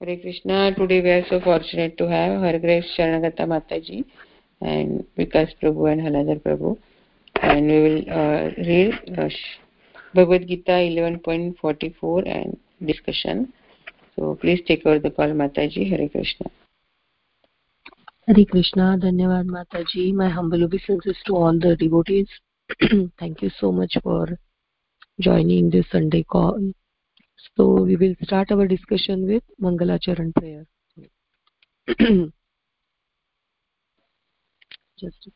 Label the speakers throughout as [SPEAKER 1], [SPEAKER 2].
[SPEAKER 1] Krishna. Today we are so fortunate to have Her Grace Sharanagata Mataji and Vikas Prabhu and Haladhar Prabhu. And we will uh, read uh, Bhagavad Gita 11.44 and discussion. So please take over the call Mataji. Hare Krishna.
[SPEAKER 2] Hare Krishna. Dhanyavad Mataji. My humble obeisances to all the devotees. Thank you so much for joining this Sunday call. So, we will start our discussion with Mangalacharan prayer. Just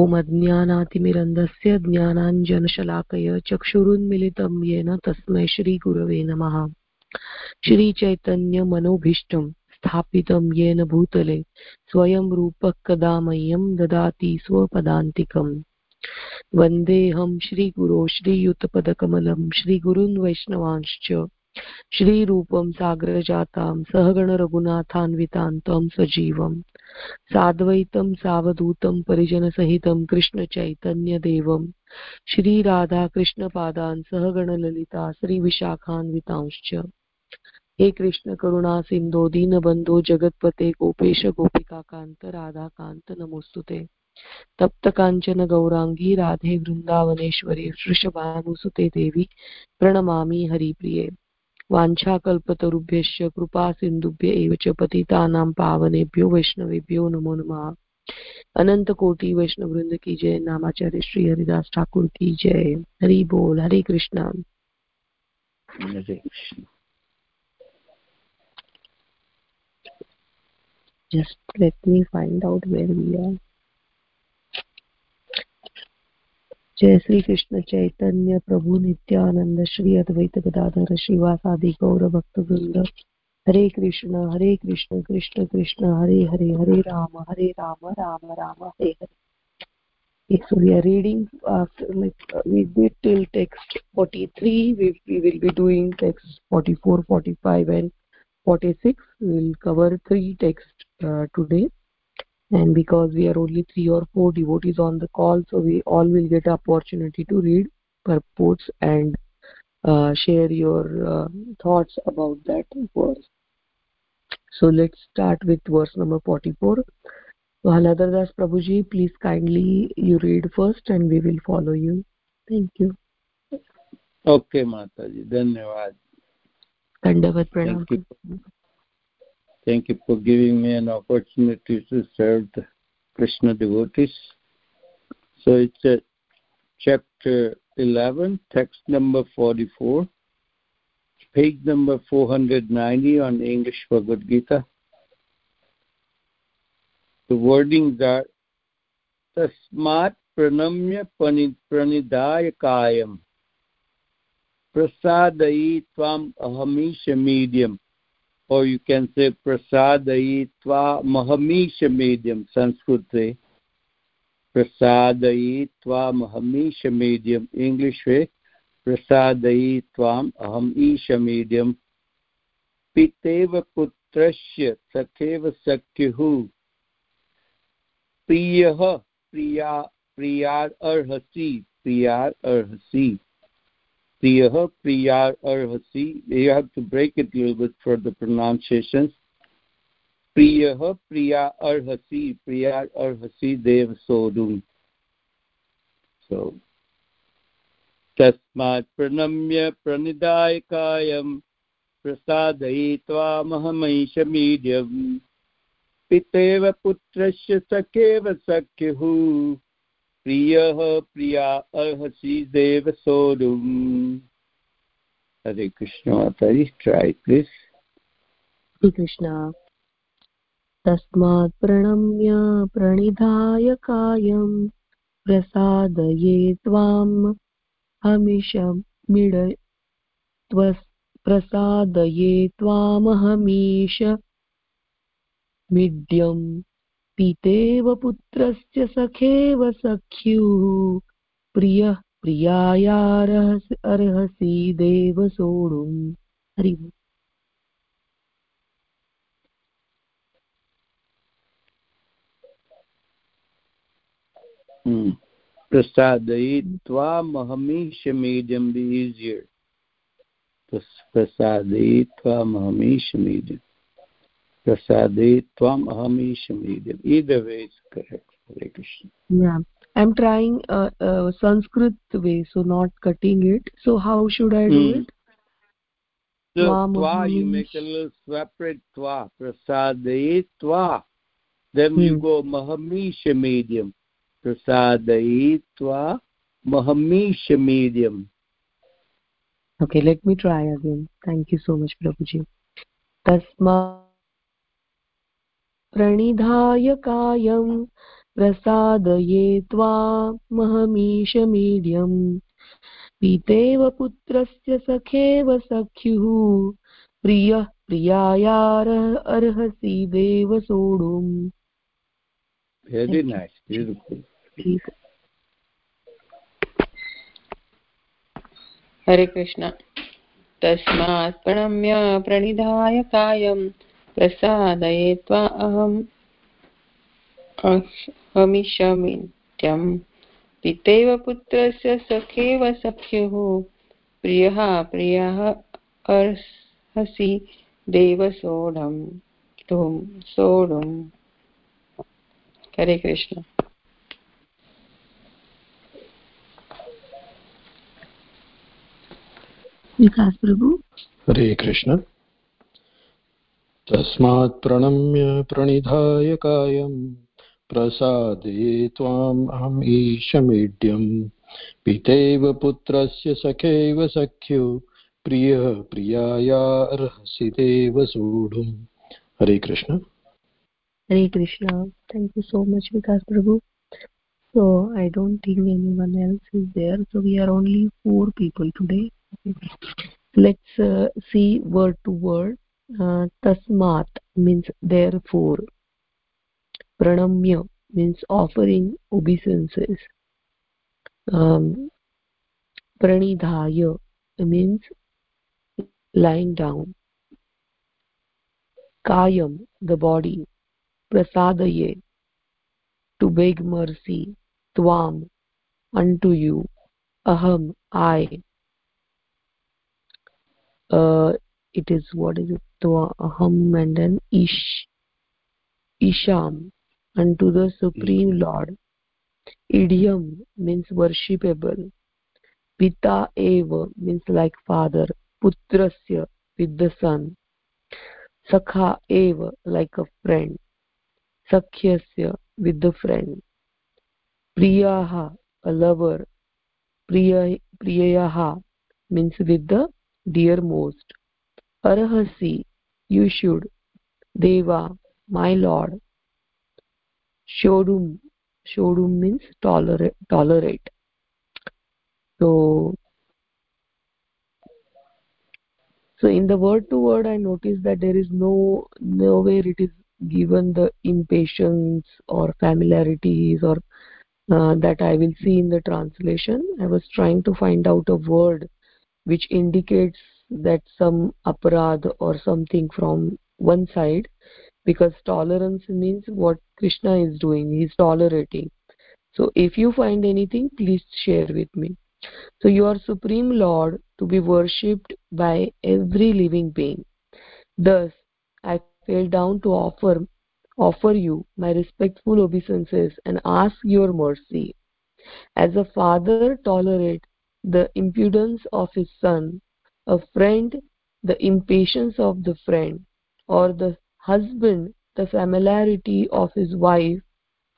[SPEAKER 2] ॐ अज्ञानातिमिरन्दस्य ज्ञानाञ्जनशलाकय चक्षुरुन्मिलितं येन तस्मै श्रीगुरवे नमः। श्रीचैतन्यमनोभीष्टं स्थापितं येन भूतले, स्वयं रूपः कदा मह्यं ददाति स्वपदान्तिकम्। वन्देऽहं श्रीगुरो श्रीयुतपदकमलं श्रीगुरून् वैष्णवांश्च श्रीरूपं सागरजातां सहगणरघुनाथान्वितां त्वं सजीवम् साद्वैतं सावधूतं परिजनसहितं कृष्णचैतन्यदेवं। श्रीराधाकृष्णपादान् सहगणललिता श्रीविशाखान्वितांश्च। हे कृष्णकरुणा सिन्धो, दीनबन्धो, जगत्पते, गोपेश गोपिकान्त राधाकान्त नमोऽस्तु ते। तप्तकाञ्चन गौराङ्गी राधे वृन्दावनेश्वरी वृषभानुसुते देवी प्रणमामि हरिप्रिये। वाञ्छाकल्पतरुभ्यश्च कृपा एव च पतितानां पावनेभ्यो वैष्णवेभ्यो नमो नमः। अनंत कोटि वैष्णव वृंद की जय। नामाचार्य श्री हरिदास ठाकुर की जय। हरि बोल। हरे Krishna. Just let me find out where we are जय श्री कृष्ण चैतन्य प्रभु नित्यानंद श्री अद्वैत गदाधर शिवासादि गौर भक्त वृंद हरे कृष्ण हरे कृष्ण कृष्ण कृष्ण हरे हरे हरे राम हरे Ram Ram Ram Hare Hare so we are reading after like uh, we did till text 43. We, we will be doing text 44, 45, and 46. We will cover three texts uh, today. And because we are only three or four devotees on the call so we all will get opportunity to read purports and uh, share your uh, thoughts about that verse. So let's start with verse number 44 so haladhar das prabhuji please kindly you read first and we will follow you. Thank you.
[SPEAKER 3] Okay mataji. Dhanyawad
[SPEAKER 2] dandavat pranam
[SPEAKER 3] thank you for giving me an opportunity to serve the Krishna devotees. So it's a chapter 11, text number 44, page number 490 on English Bhagavad Gita. The wordings are Tasmat pranamya pranidaya kayam prasadayi tvam ahamisha medium or you can say prasadayitva mahamisha medium sanskrit prasadayitva mahamisha medium english way prasadayitvam aham isha medium piteva putrasya sakheva sakyuhu priyah priya priyar arhasi priyar arhasi priyah priyar arhasi you have to break it a little bit for the pronunciations priyah priya arhasi priyar arhasi dev sodum so तस्मात् प्रणम्य प्रणिदायकायम् प्रसादयित्वा महमैषमीड्यम् पितेव पुत्रस्य सखेव सख्युः प्रियः प्रिया अर्हसि देवसोरुम् Hare Krishna Atari, try please. Hare
[SPEAKER 2] Krishna. तस्मात् प्रणम्य प्रणिधाय कायं प्रसादये त्वां हमिषं मिड प्रसादये त्वामहमीश मिड्यम् पितेव पुत्रस्य सखेव सख्युः प्रियः प्रियायार्हसि अर्हसि देव सोढुम् Hari
[SPEAKER 3] Hmm. Prasadai tva mahamish medium be easier. Prasadai tva mahamish medium. Prasade tvam ahamishamidam either way is correct hare krishna.
[SPEAKER 2] Yeah. I'm trying uh, uh, sanskrit way so not cutting it. So how should i do
[SPEAKER 3] Hmm.
[SPEAKER 2] it?
[SPEAKER 3] So
[SPEAKER 2] Tvam
[SPEAKER 3] twa you make a little separate twa. Prasade twa. Then you
[SPEAKER 2] Hmm.
[SPEAKER 3] go mahamisha medium. Prasade twa mahamisha medium.
[SPEAKER 2] Okay let me try again. Thank you so much prabhuji. Tasma प्रणिधाय कायं प्रसादये त्वामहमीशमीड्यम् पितेव पुत्रस्य सखेव सख्युः। प्रियः प्रियायारः अर्हसि देव सोढुम्।
[SPEAKER 3] Beautiful.
[SPEAKER 2] Please.
[SPEAKER 1] हरे कृष्ण। तस्मात् प्रणम्य प्रणिधाय कायं प्रसादये त्वा अहम् हमिषमित्यं पितेव पुत्रस्य सखेव सख्युः। प्रियः प्रियः अर्हसि देव सोढम्। तुं सोढुम्। हरे कृष्ण।
[SPEAKER 2] विकास प्रभु।
[SPEAKER 4] हरे कृष्ण। तस्मात् प्रणम्य प्रणिधाय कायं प्रसादये त्वाम् अहम् ईशमीड्यम् पितेव पुत्रस्य सखेव सख्यु प्रियः प्रियाया अर्हसि देव सोढुम् Hare Krishna
[SPEAKER 2] Hare Krishna. Thank you so much, Vikas Prabhu. So I don't think anyone else is there. So we are only four people today. Let's uh, see word to word. Tasmat means therefore. Pranamya means offering obeisances. Um, pranidhaya means lying down. Kayam, the body. Prasadaye, to beg mercy. Tvam, unto you. Aham, I. Uh, it is what is it? अहम and N to the supreme lord इडियम means worshipable पिता एव means like father पुत्र son सखा एव like a friend सख्य with the friend प्रिया lover प्रिय प्रिय means with the dear most Arhasi you should. Deva my lord. Shodum Shodum means tolerate tolerate. So so in the word to word i noticed that there is no nowhere it is given the impatience or familiarities or uh, that i will see in the translation i was trying to find out a word which indicates that some aparad or something from one side because tolerance means what krishna is doing he is tolerating. So if you find anything please share with me. So you are supreme lord to be worshipped by every living being. Thus i fell down to offer offer you my respectful obeisances and ask your mercy. As a father tolerate the impudence of his son a friend the impatience of the friend or the husband the familiarity of his wife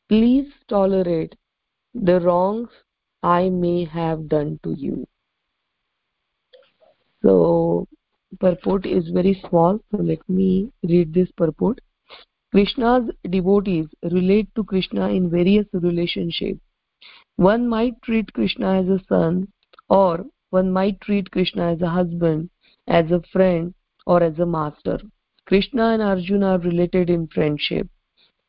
[SPEAKER 2] please tolerate the wrongs i may have done to you. So purport is very small so let me read this purport. Krishna's devotees relate to krishna in various relationships. One might treat krishna as a son or one might treat krishna as a husband as a friend or as a master. Krishna and arjuna are related in friendship.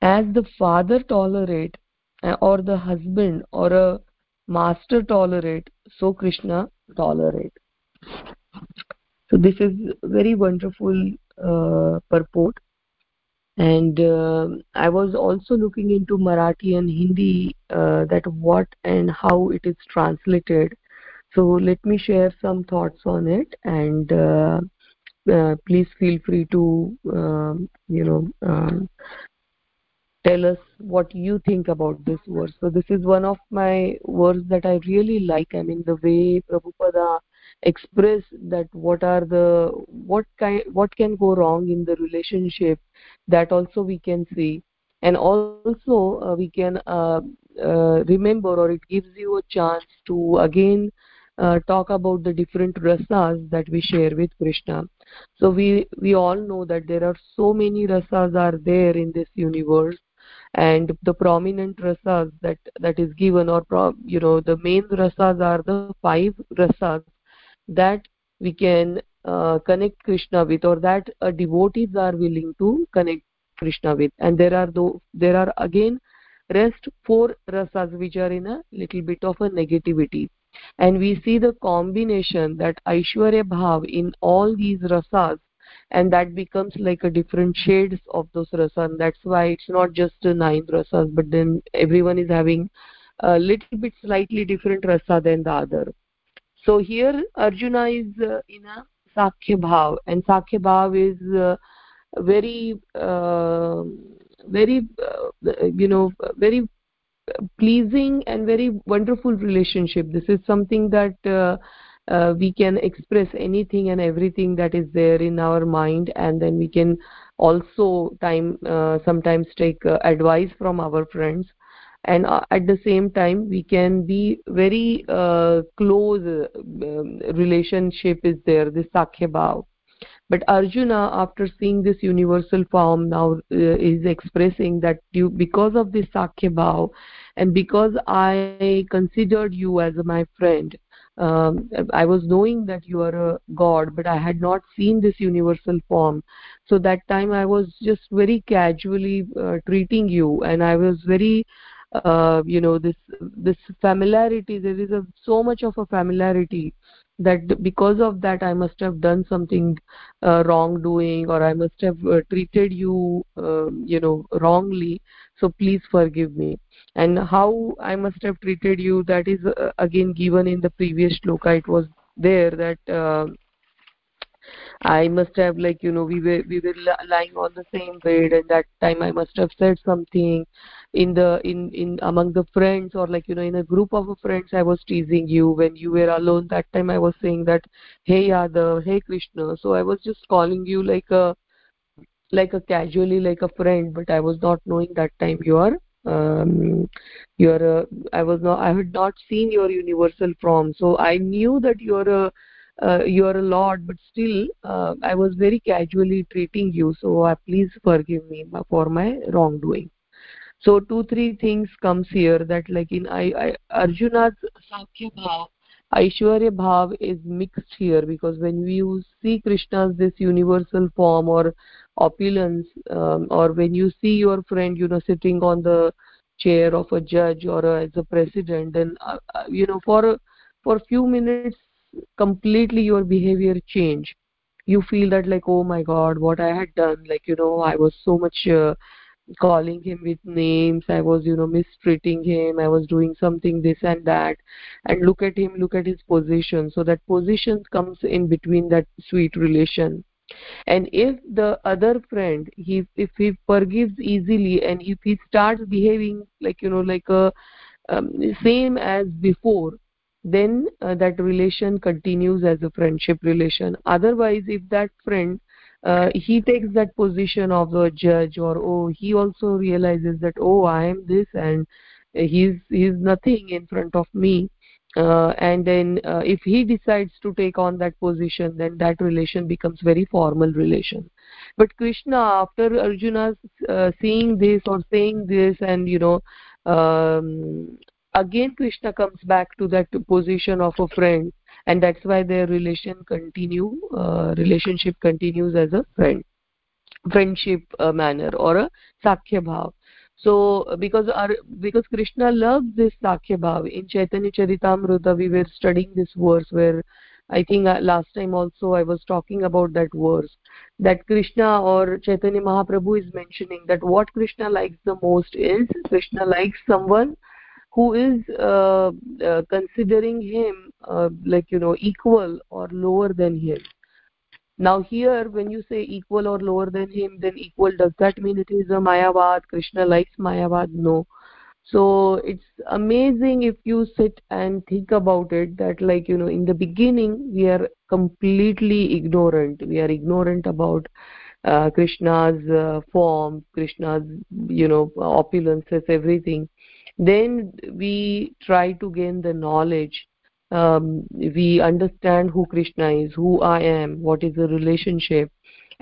[SPEAKER 2] As the father tolerate uh, or the husband or a master tolerate so krishna tolerate. So this is very wonderful uh, purport. And uh, i was also looking into marathi and hindi uh, that what and how it is translated so let me share some thoughts on it and uh, uh, please feel free to um, you know um, tell us what you think about this verse. So this is one of my verse that i really like. I mean the way prabhupada express that what are the what kind what can go wrong in the relationship that also we can see. And also uh, we can uh, uh, remember or it gives you a chance to again uh, talk about the different rasas that we share with krishna. So we we all know that there are so many rasas are there in this universe and the prominent rasas that that is given or pro, you know the main rasas are the five rasas that we can uh, connect krishna with or that uh, devotees are willing to connect krishna with. And there are though there are again rest four rasas which are in a little bit of a negativity and we see the combination that aishwarya bhav in all these rasas and that becomes like a different shades of those rasas. And that's why it's not just nine rasas but then everyone is having a little bit slightly different rasa than the other. So here arjuna is uh, in a sakhya bhav and sakhya bhav is uh, very uh, very uh, you know very pleasing and very wonderful relationship. This is something that uh, uh, we can express anything and everything that is there in our mind and then we can also time uh, sometimes take uh, advice from our friends. And uh, at the same time we can be very uh, close um, relationship is there this sakhya bhav but arjuna after seeing this universal form now uh, is expressing that you because of this sakhya bhav and because i considered you as my friend um, i was knowing that you are a god but i had not seen this universal form. So that time i was just very casually uh, treating you and i was very uh, you know this this familiarity there is a so much of a familiarity that because of that i must have done something uh, wrongdoing or i must have uh, treated you uh, you know wrongly. So please forgive me. And how i must have treated you that is uh, again given in the previous shloka it was there that uh, i must have like you know we were we were lying on the same bed and that time i must have said something in the in in among the friends or like you know in a group of friends i was teasing you when you were alone. That time i was saying that hey yadav hey krishna. So i was just calling you like a like a casually like a friend but i was not knowing that time you are um you are a, i was not i had not seen your universal form. So i knew that you are a uh, you are a lord but still uh, i was very casually treating you. So uh, please forgive me for my wrongdoing so two three things comes here that like in I, I arjuna's sakhya bhav aishwarya bhav is mixed here because when you see krishna's this universal form or opulence um, or when you see your friend you know sitting on the chair of a judge or as a president then uh, uh you know for for few minutes completely your behavior change. You feel that like oh my god what i had done like you know i was so much uh, calling him with names i was you know mistreating him i was doing something this and that. And look at him look at his position. So that position comes in between that sweet relation. And if the other friend he if he forgives easily and if he starts behaving like you know like a um, same as before then uh, that relation continues as a friendship relation. Otherwise if that friend uh, he takes that position of a judge or oh he also realizes that oh i am this and he's he's nothing in front of me. Uh, and then uh, if he decides to take on that position then that relation becomes very formal relation. But krishna after arjuna uh, seeing this or saying this and you know um, again krishna comes back to that position of a friend and that's why their relation continue uh, relationship continues as a friend friendship uh, manner or a sakhya bhav. So because our because krishna loves this sakhya bhav. In chaitanya charitamrita we were studying this verse where i think uh, last time also i was talking about that verse that krishna or chaitanya mahaprabhu is mentioning that what krishna likes the most is krishna likes someone who is uh, uh, considering him uh, like you know equal or lower than him. Now here when you say equal or lower than him then equal does that mean it is a mayavad krishna likes mayavad? No. So it's amazing if you sit and think about it that like you know in the beginning we are completely ignorant. We are ignorant about uh, krishna's uh, form krishna's you know opulences everything then we try to gain the knowledge um, we understand who krishna is who i am what is the relationship.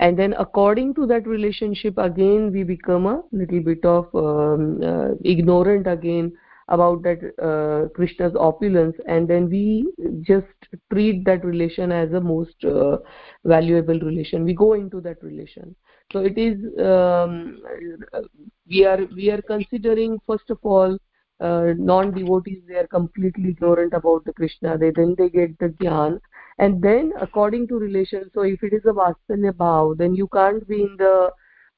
[SPEAKER 2] And then according to that relationship again we become a little bit of um, uh, ignorant again about that uh, krishna's opulence and then we just treat that relation as a most uh, valuable relation. We go into that relation. So it is um, we are we are considering first of all uh, non devotees they are completely ignorant about the krishna. They then they get the gyan and then according to relation so if it is a vatsalya bhav then you can't be in the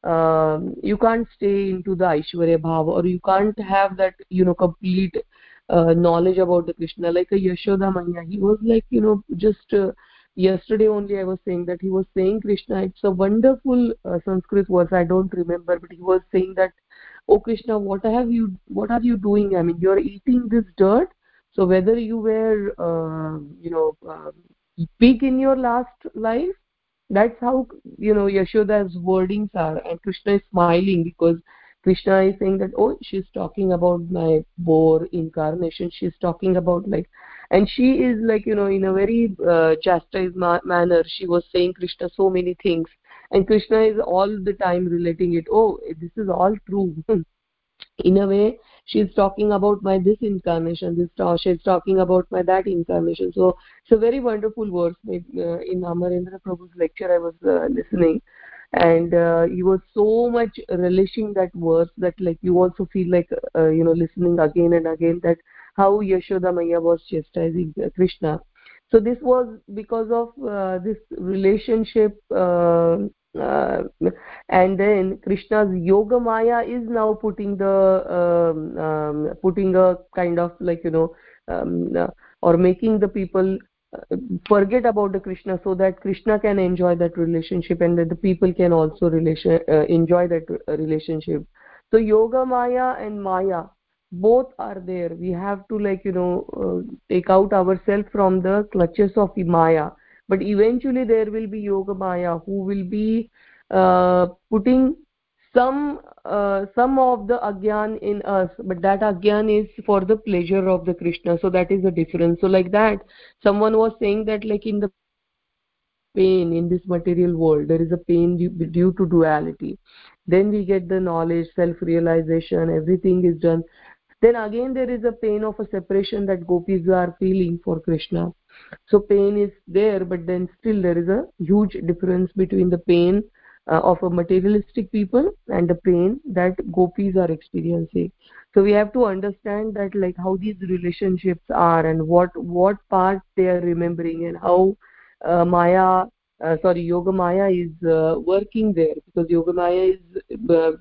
[SPEAKER 2] um, you can't stay into the aishwarya bhava or you can't have that you know complete uh, knowledge about the krishna. Like a yashoda manya he was like you know just uh, yesterday only i was saying that he was saying krishna it's a wonderful uh, sanskrit verse i don't remember but he was saying that oh krishna what have you what are you doing? I mean you're eating this dirt. So whether you were uh, you know uh, big in your last life that's how you know yashoda's wordings are. And krishna is smiling because krishna is saying that oh she's talking about my boar incarnation. She's talking about like and she is like you know in a very uh, chastised ma- manner she was saying krishna so many things. And krishna is all the time relating it oh this is all true. In a way she's talking about my this incarnation this she's talking about my that incarnation. So it's a very wonderful verse uh, in amarendra prabhu's lecture i was uh, listening. And uh, he was so much relishing that verse that like you also feel like uh, you know listening again and again that how yashoda maya was chastising uh, krishna. So this was because of uh, this relationship uh, uh, and then krishna's yoga maya is now putting the um, um, putting a kind of like you know um, uh, or making the people uh, forget about the krishna so that krishna can enjoy that relationship and that the people can also relation uh, enjoy that relationship. So yoga maya and maya both are there. We have to like you know uh, take out ourselves from the clutches of maya but eventually there will be yoga maya who will be uh, putting some uh, some of the agyan in us. But that agyan is for the pleasure of the krishna. So that is the difference. So like that someone was saying that like in the pain in this material world there is a pain due, due to duality. Then we get the knowledge self realization everything is done. Then again there is a pain of a separation that gopis are feeling for krishna so pain is there but then still there is a huge difference between the pain uh, of a materialistic people and the pain that gopis are experiencing. So we have to understand that like how these relationships are and what what part they are remembering and how uh, maya uh, sorry yoga maya is uh, working there because yoga maya is uh,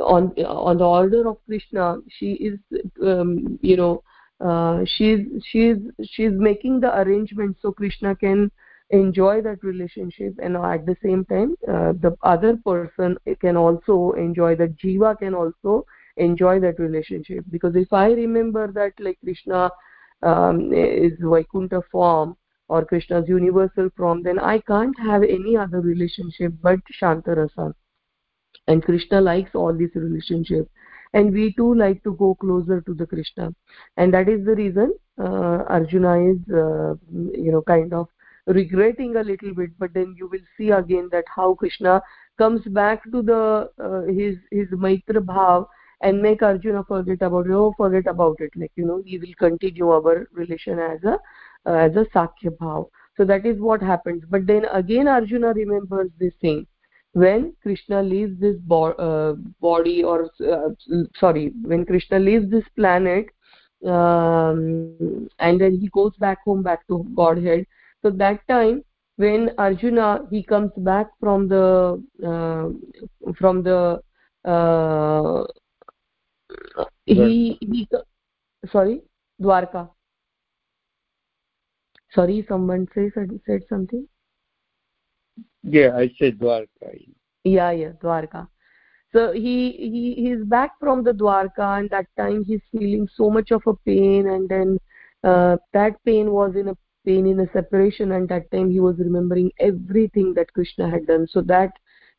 [SPEAKER 2] on on the order of krishna. She is um, you know uh, she's she's she's making the arrangements so krishna can enjoy that relationship and at the same time uh, the other person can also enjoy that jiva can also enjoy that relationship. Because if i remember that like krishna um, is vaikuntha form or krishna's universal form then i can't have any other relationship but shantarasa and krishna likes all these relationships and we too like to go closer to the krishna. And that is the reason uh, arjuna is uh, you know kind of regretting a little bit. But then you will see again that how krishna comes back to the uh, his his maitra bhav and make arjuna forget about it. Oh forget about it. Like you know we will continue our relation as a as a sakhya bhav. So that is what happens. But then again arjuna remembers this thing when krishna leaves this bo uh, body or uh, sorry when krishna leaves this planet um, and then he goes back home back to godhead. So that time when arjuna he comes back from the uh, from the uh, he he sorry dwarka. Sorry someone say said something
[SPEAKER 3] yeah i said dwarka
[SPEAKER 2] yeah yeah dwarka. So he he he's back from the dwarka and that time he's feeling so much of a pain and then uh, that pain was in a pain in a separation and that time he was remembering everything that krishna had done. So that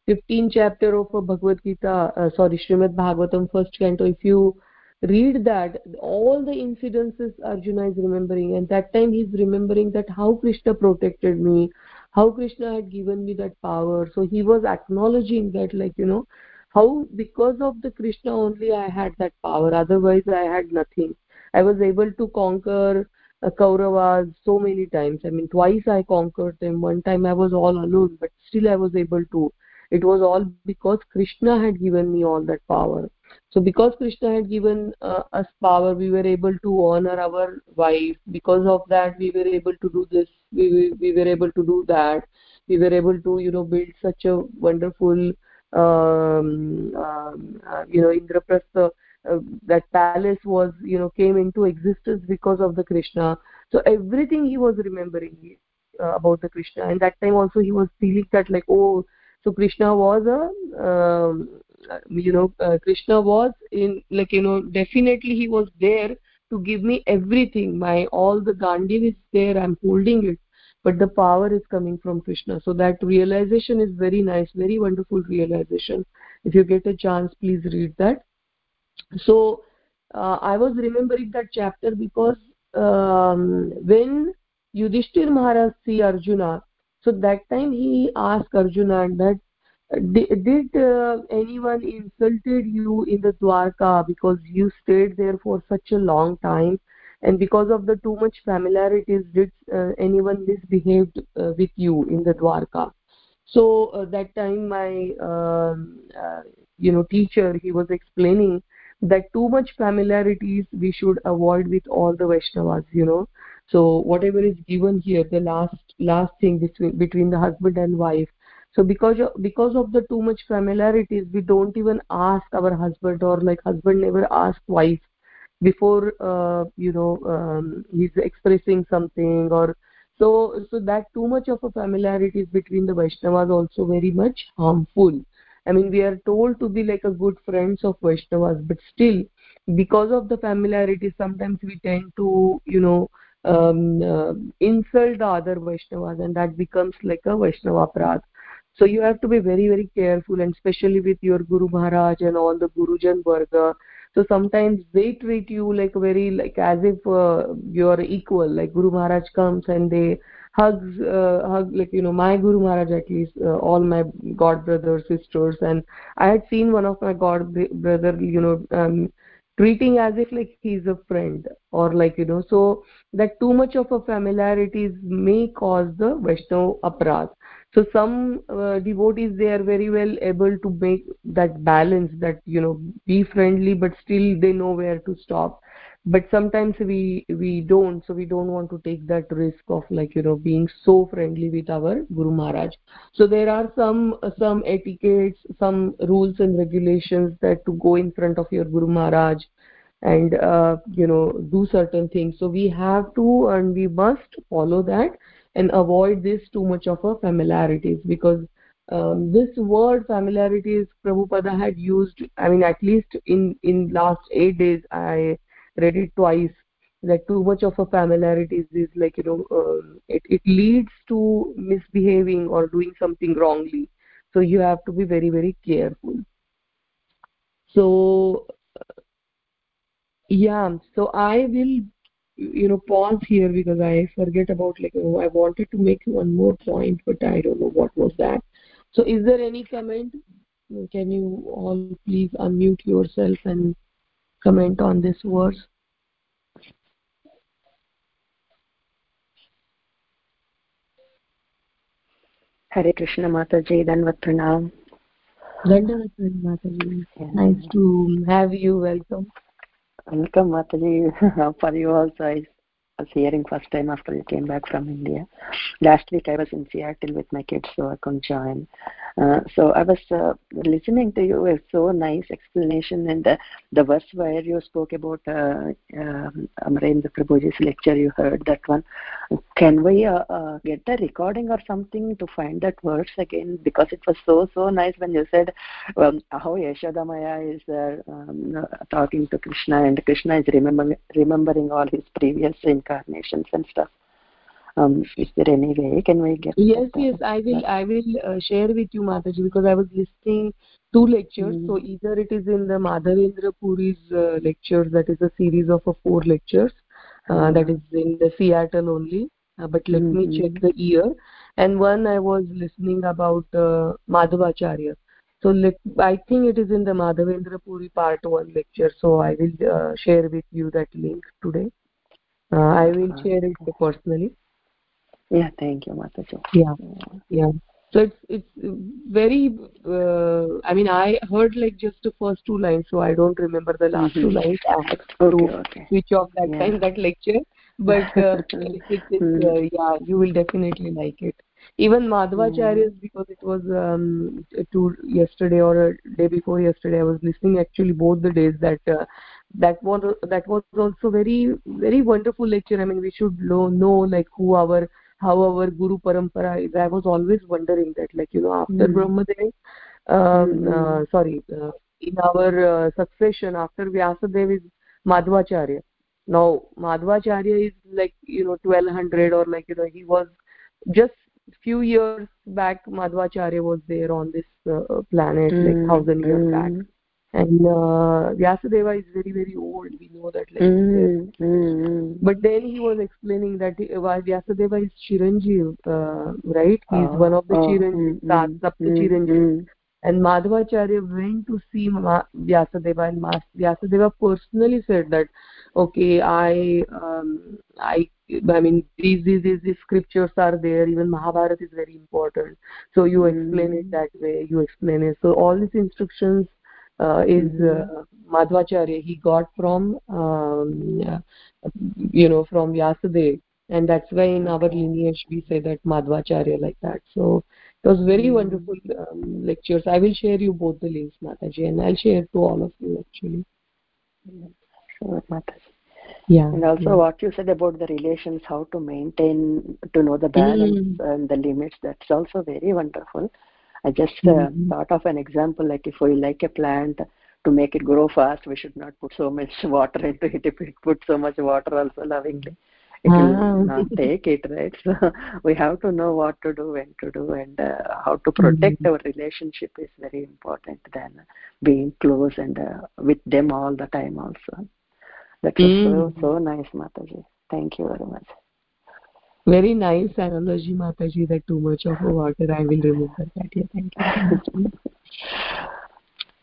[SPEAKER 2] 15 chapter of bhagavad gita uh, sorry srimad bhagavatam first canto if you read that all the incidences arjuna is remembering and that time he's remembering that how krishna protected me how krishna had given me that power. So he was acknowledging that like you know how because of the krishna only i had that power. Otherwise i had nothing. I was able to conquer uh, kauravas so many times. I mean twice i conquered them. One time i was all alone but still i was able to. It was all because krishna had given me all that power so because krishna had given uh, us power we were able to honor our wife. Because of that we were able to do this. We, we were able to do that. We were able to you know build such a wonderful um, um, uh, you know indraprastha uh, that palace was you know came into existence because of the krishna. So everything he was remembering uh, about the krishna. And that time also he was feeling that like oh so krishna was a um, you know uh, krishna was in like you know definitely he was there to give me everything. My all the gandiv is there i'm holding it but the power is coming from krishna. So that realization is very nice very wonderful realization. If you get a chance please read that. So uh, i was remembering that chapter because um, when yudhishthir maharaj see arjuna so that time he asked arjuna that did, did uh, anyone insulted you in the dwarka because you stayed there for such a long time? And because of the too much familiarities did uh, anyone misbehaved uh, with you in the dwarka? So uh, that time my um, uh, you know teacher he was explaining that too much familiarities we should avoid with all the vaishnavas you know? So whatever is given here the last last thing between between the husband and wife so because of, because of the too much familiarities we don't even ask our husband or like husband never ask wife before uh, you know um, he's expressing something or so so that too much of a familiarity between the vaishnavas also very much harmful. I mean we are told to be like a good friends of vaishnavas but still because of the familiarity sometimes we tend to you know um, uh, insult the other vaishnavas and that becomes like a vaishnava aparadh so you have to be very very careful and especially with your guru maharaj and all the gurujan varga. So sometimes they treat you like very like as if uh, you're equal like guru maharaj comes and they hugs uh, hug like you know my guru maharaj at least uh, all my god brothers sisters. And i had seen one of my god brother you know um, treating as if like he's a friend or like you know. So that too much of a familiarity may cause the vaishnav aparadh so some uh, devotees they are very well able to make that balance that you know be friendly but still they know where to stop. But sometimes we we don't so we don't want to take that risk of like you know being so friendly with our guru maharaj. So there are some uh, some etiquettes some rules and regulations that to go in front of your guru maharaj and uh, you know do certain things. So we have to and we must follow that and avoid this too much of a familiarities because um, this word familiarities Prabhupada had used I mean at least in in last eight days I read it twice that too much of a familiarities is like you know um, it, it leads to misbehaving or doing something wrongly. So you have to be very very careful. So yeah so i will you know pause here because i forget about like know, i wanted to make one more point but i don't know what was that. So is there any comment? Can you all please unmute yourself and comment on this verse?
[SPEAKER 5] Hare krishna mataji danvat pranam.
[SPEAKER 2] Dandavat mataji. Nice to have you. Welcome
[SPEAKER 5] welcome mataji. For you also i was hearing first time after you came back from india. Last week i was in seattle with my kids so i couldn't join Uh, so I was uh, listening to you. It's so nice explanation, and uh, the verse where you spoke about uh, um, Amarendra Prabhuji's lecture, you heard that one. Can we uh, uh, get a recording or something to find that verse again? Because it was so so nice when you said um, how Yashodamaya is uh, um, talking to Krishna, and Krishna is remembering remembering all his previous incarnations and stuff um, is there any way can we get
[SPEAKER 2] yes yes i will i will uh, share with you mataji because i was listening two lectures. Mm. so either it is in the madhavendra puri's uh, lectures that is a series of uh, four lectures uh, that is in the seattle only. Uh, but let mm -hmm. me mm-hmm. check the year. And one i was listening about uh, madhavacharya so let, i think it is in the madhavendra puri part one lecture. So i will uh, share with you that link today. Uh, i will share it personally
[SPEAKER 5] yeah thank you mataji
[SPEAKER 2] yeah yeah so it's it's very uh, i mean i heard like just the first two lines so i don't remember the last mm -hmm. two lines i had to okay, okay. switch off that yeah. time that lecture but uh, it's, it's, mm. uh, yeah you will definitely like it even madhvacharya's mm. because it was um to yesterday or a day before yesterday i was listening actually both the days that uh, that was that was also very very wonderful lecture i mean we should know, know like who our how our guru parampara is i was always wondering that like you know after mm. brahmadev um, mm. uh, sorry uh, in our uh, succession after vyasadev is madhvacharya now madhvacharya is like you know 1200 or like you know he was just few years back madhvacharya was there on this uh, planet mm. like thousand years mm. back and uh, Vyasadeva is very very old. We know that like mm, mm, but then he was explaining that uh, Vyasadeva is Chiranjeev uh, right? He is uh, one of the uh, Chiranjeev mm, Sapta mm, Chiranjeev. and Madhvacharya went to see Ma- Vyasadeva and Mas- Vyasadeva personally said that okay I um, I I mean these, these these scriptures are there. Even Mahabharata is very important. So you explain it that way. You explain it. So all these instructions uh, is uh, Madhvacharya. He got from um, you know from Vyasadeva, and that's why in our lineage we say that Madhvacharya like that. So it was very mm. wonderful um, lectures. I will share you both the links, Mataji, and I'll share to all of you actually.
[SPEAKER 5] Sure, Mataji yeah and also yeah. what you said about the relations how to maintain to know the balance mm. and the limits that's also very wonderful I just uh, mm-hmm. thought of an example like if we like a plant to make it grow fast, we should not put so much water into it. If we put so much water also lovingly, it will ah. not take it, right? So we have to know what to do, when to do, and uh, how to protect mm-hmm. our relationship is very important than being close and uh, with them all the time also. That was mm-hmm. so, so nice, Mataji. Thank you very much
[SPEAKER 2] very nice analogy mataji that too much of a water i will remember that yeah thank you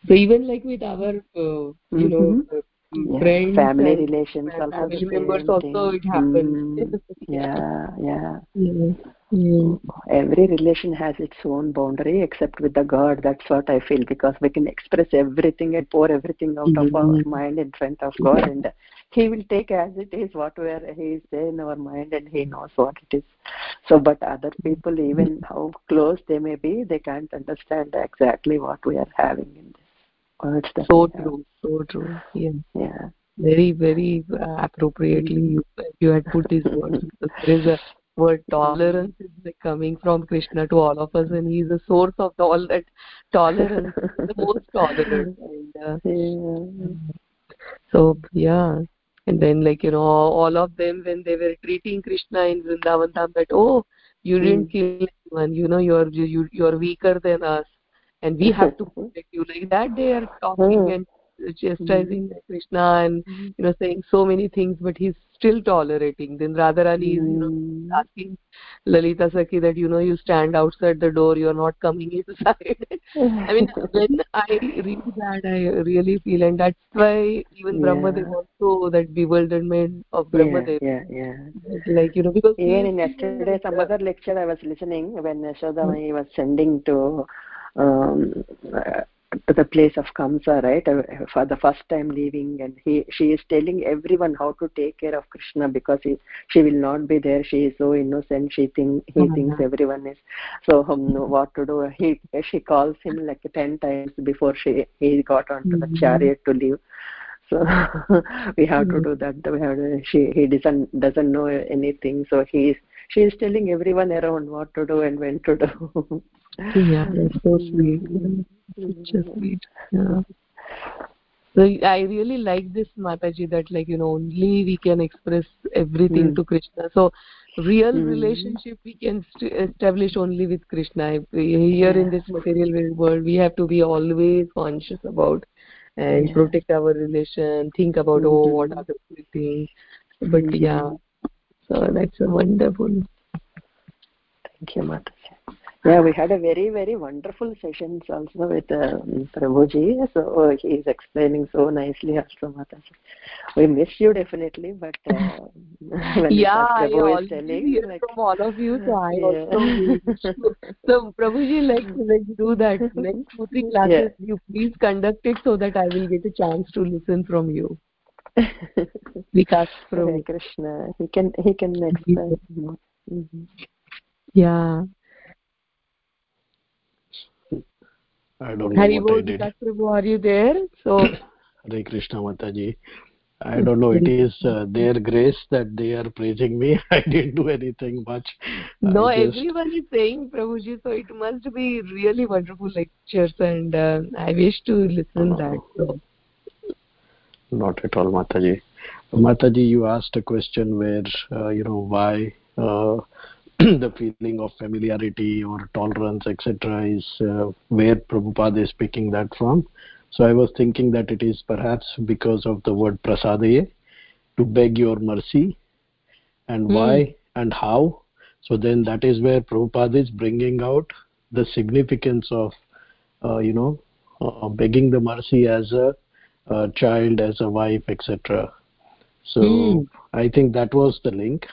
[SPEAKER 2] so even like with our uh, you know mm-hmm. uh,
[SPEAKER 5] yeah. friends family relations
[SPEAKER 2] also family members also it happens mm,
[SPEAKER 5] yeah yeah mm. every relation has its own boundary except with the god that's what i feel because we can express everything and pour everything out mm-hmm. of our mind in front of god and he will take as it is whatever he is there in our mind and he knows what it is. So but other people even how close they may be they can't understand exactly what we are having in this
[SPEAKER 2] words so true so true. Yeah yeah. Very very uh, appropriately you you had put these words. There is a word tolerance is like coming from krishna to all of us and he is the source of all that tolerance the most tolerant and, uh, yeah. so yeah and then like you know all of them when they were treating krishna in vrindavan dham that oh you didn't mm. kill anyone you know you're you, you're weaker than us and we have to protect you like that they are talking mm. and chastising mm. krishna and hmm. you know saying so many things but he's still tolerating then radharani is you know hmm. asking lalita sakhi that you know you stand outside the door you're not coming inside i mean when i read that i really feel and that's why even yeah. brahmadev also that bewilderment of brahmadev
[SPEAKER 5] yeah yeah, yeah.
[SPEAKER 2] like you know because
[SPEAKER 5] even in yesterday some other lecture i was listening when Yashoda was sending to um, to the place of Kamsa, right? Uh, for the first time leaving, and he she is telling everyone how to take care of Krishna because he, she will not be there. She is so innocent. She think he mm-hmm. thinks everyone is. So um, what to do? He she calls him like ten times before she he got onto mm-hmm. the chariot to leave. So we have mm-hmm. to do that. We have to, she he doesn't doesn't know anything. So he is she is telling everyone around what to do and when to do.
[SPEAKER 2] yeah, that's so sweet. Such a sweet. Yeah. So I really like this Mataji that like you know only we can express everything mm. to Krishna. So real mm. relationship we can establish only with Krishna. Here in this material world we have to be always conscious about and yeah. protect our relation. Think about mm. oh what other people things. But mm. yeah, so that's a wonderful.
[SPEAKER 5] Thank you, Mataji yeah we had a very very wonderful sessions also with uh, prabhuji so uh, he is explaining so nicely also, Mata. we miss you definitely but uh,
[SPEAKER 2] when yeah Prabhu I is telling like, from all of you so I yeah. also so prabhuji like let's do that next two three classes yeah. you please conduct it so that I will get a chance to listen from you because
[SPEAKER 5] from Krishna he can he can explain mm-hmm.
[SPEAKER 2] yeah
[SPEAKER 4] I don't know Hari what I did.
[SPEAKER 2] Prabhu, are you there? So
[SPEAKER 4] Hare Krishna Mataji. I don't know. It is uh, their grace that they are praising me. I didn't do anything much.
[SPEAKER 2] No, just... everyone is saying Prabhuji, so it must be really wonderful lectures, and uh, I wish to listen uh, that. So.
[SPEAKER 4] Not at all, Mataji. Mataji, you asked a question where uh, you know why the feeling of familiarity or tolerance, etc., is uh, where Prabhupada is picking that from. So I was thinking that it is perhaps because of the word prasadaye, to beg your mercy, and mm. why and how. So then that is where Prabhupada is bringing out the significance of, uh, you know, uh, begging the mercy as a, child, as a wife, etc. So mm. I think that was the link.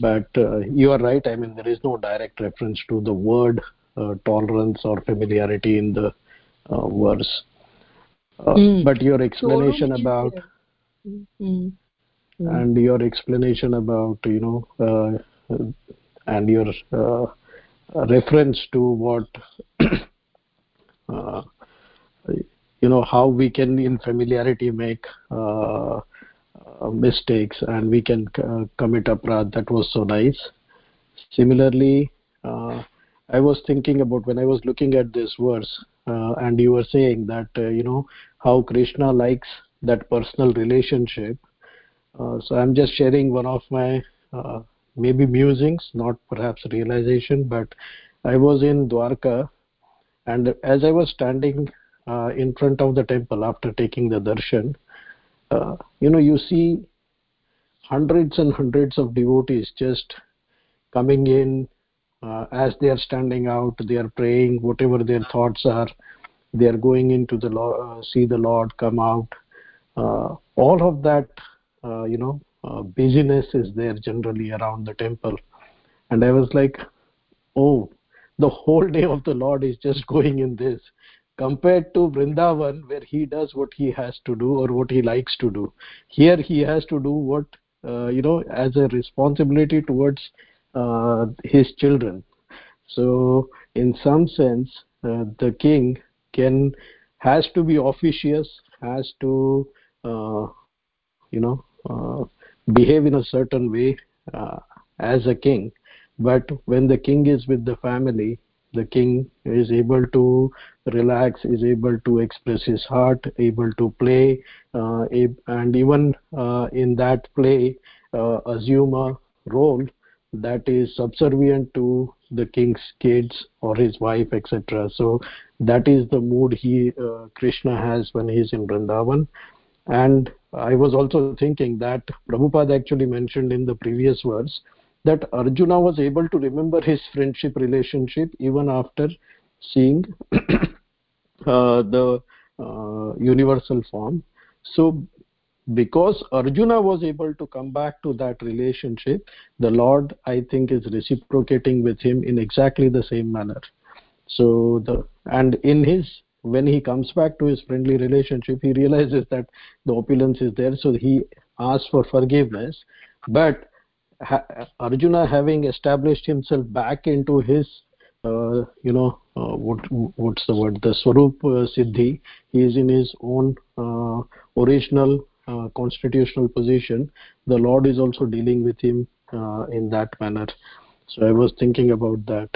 [SPEAKER 4] But uh, you are right i mean there is no direct reference to the word uh, tolerance or familiarity in the uh, verse mm. but your explanation about mm. and your explanation about you know uh, and your uh, reference to what you know how we can in familiarity make uh, mistakes and we can uh, commit aparadh that was so nice. Similarly uh, i was thinking about when i was looking at this verse uh, and you were saying that uh, you know how krishna likes that personal relationship. Uh, so i'm just sharing one of my maybe musings not perhaps realization but i was in dwarka and as i was standing in front of the temple after taking the darshan uh, you know you see hundreds and hundreds of devotees just coming in uh, as they are standing out they are praying whatever their thoughts are they are going into the lord uh, see the lord come out. Uh, all of that uh, you know uh, busyness is there generally around the temple. And i was like oh the whole day of the lord is just going in this compared to Vrindavan, where he does what he has to do or what he likes to do. Here he has to do what, uh, you know, as a responsibility towards uh, his children. So, in some sense, uh, the king can has to be officious, has to, uh, you know, uh, behave in a certain way uh, as a king. But when the king is with the family, the king is able to relax is able to express his heart able to play uh, and even uh, in that play uh, assume a role that is subservient to the king's kids or his wife etc so that is the mood he uh, krishna has when he is in vrindavan. And i was also thinking that prabhupada actually mentioned in the previous verse that Arjuna was able to remember his friendship relationship even after seeing uh, the uh, universal form. So, because Arjuna was able to come back to that relationship, the Lord, I think, is reciprocating with him in exactly the same manner. So, the and in his when he comes back to his friendly relationship he realizes that the opulence is there so he asks for forgiveness but ha arjuna having established himself back into his uh, you know uh, what what's the word the swarup uh, siddhi. He is in his own uh, original uh, constitutional position. The lord is also dealing with him uh, in that manner. So i was thinking about that.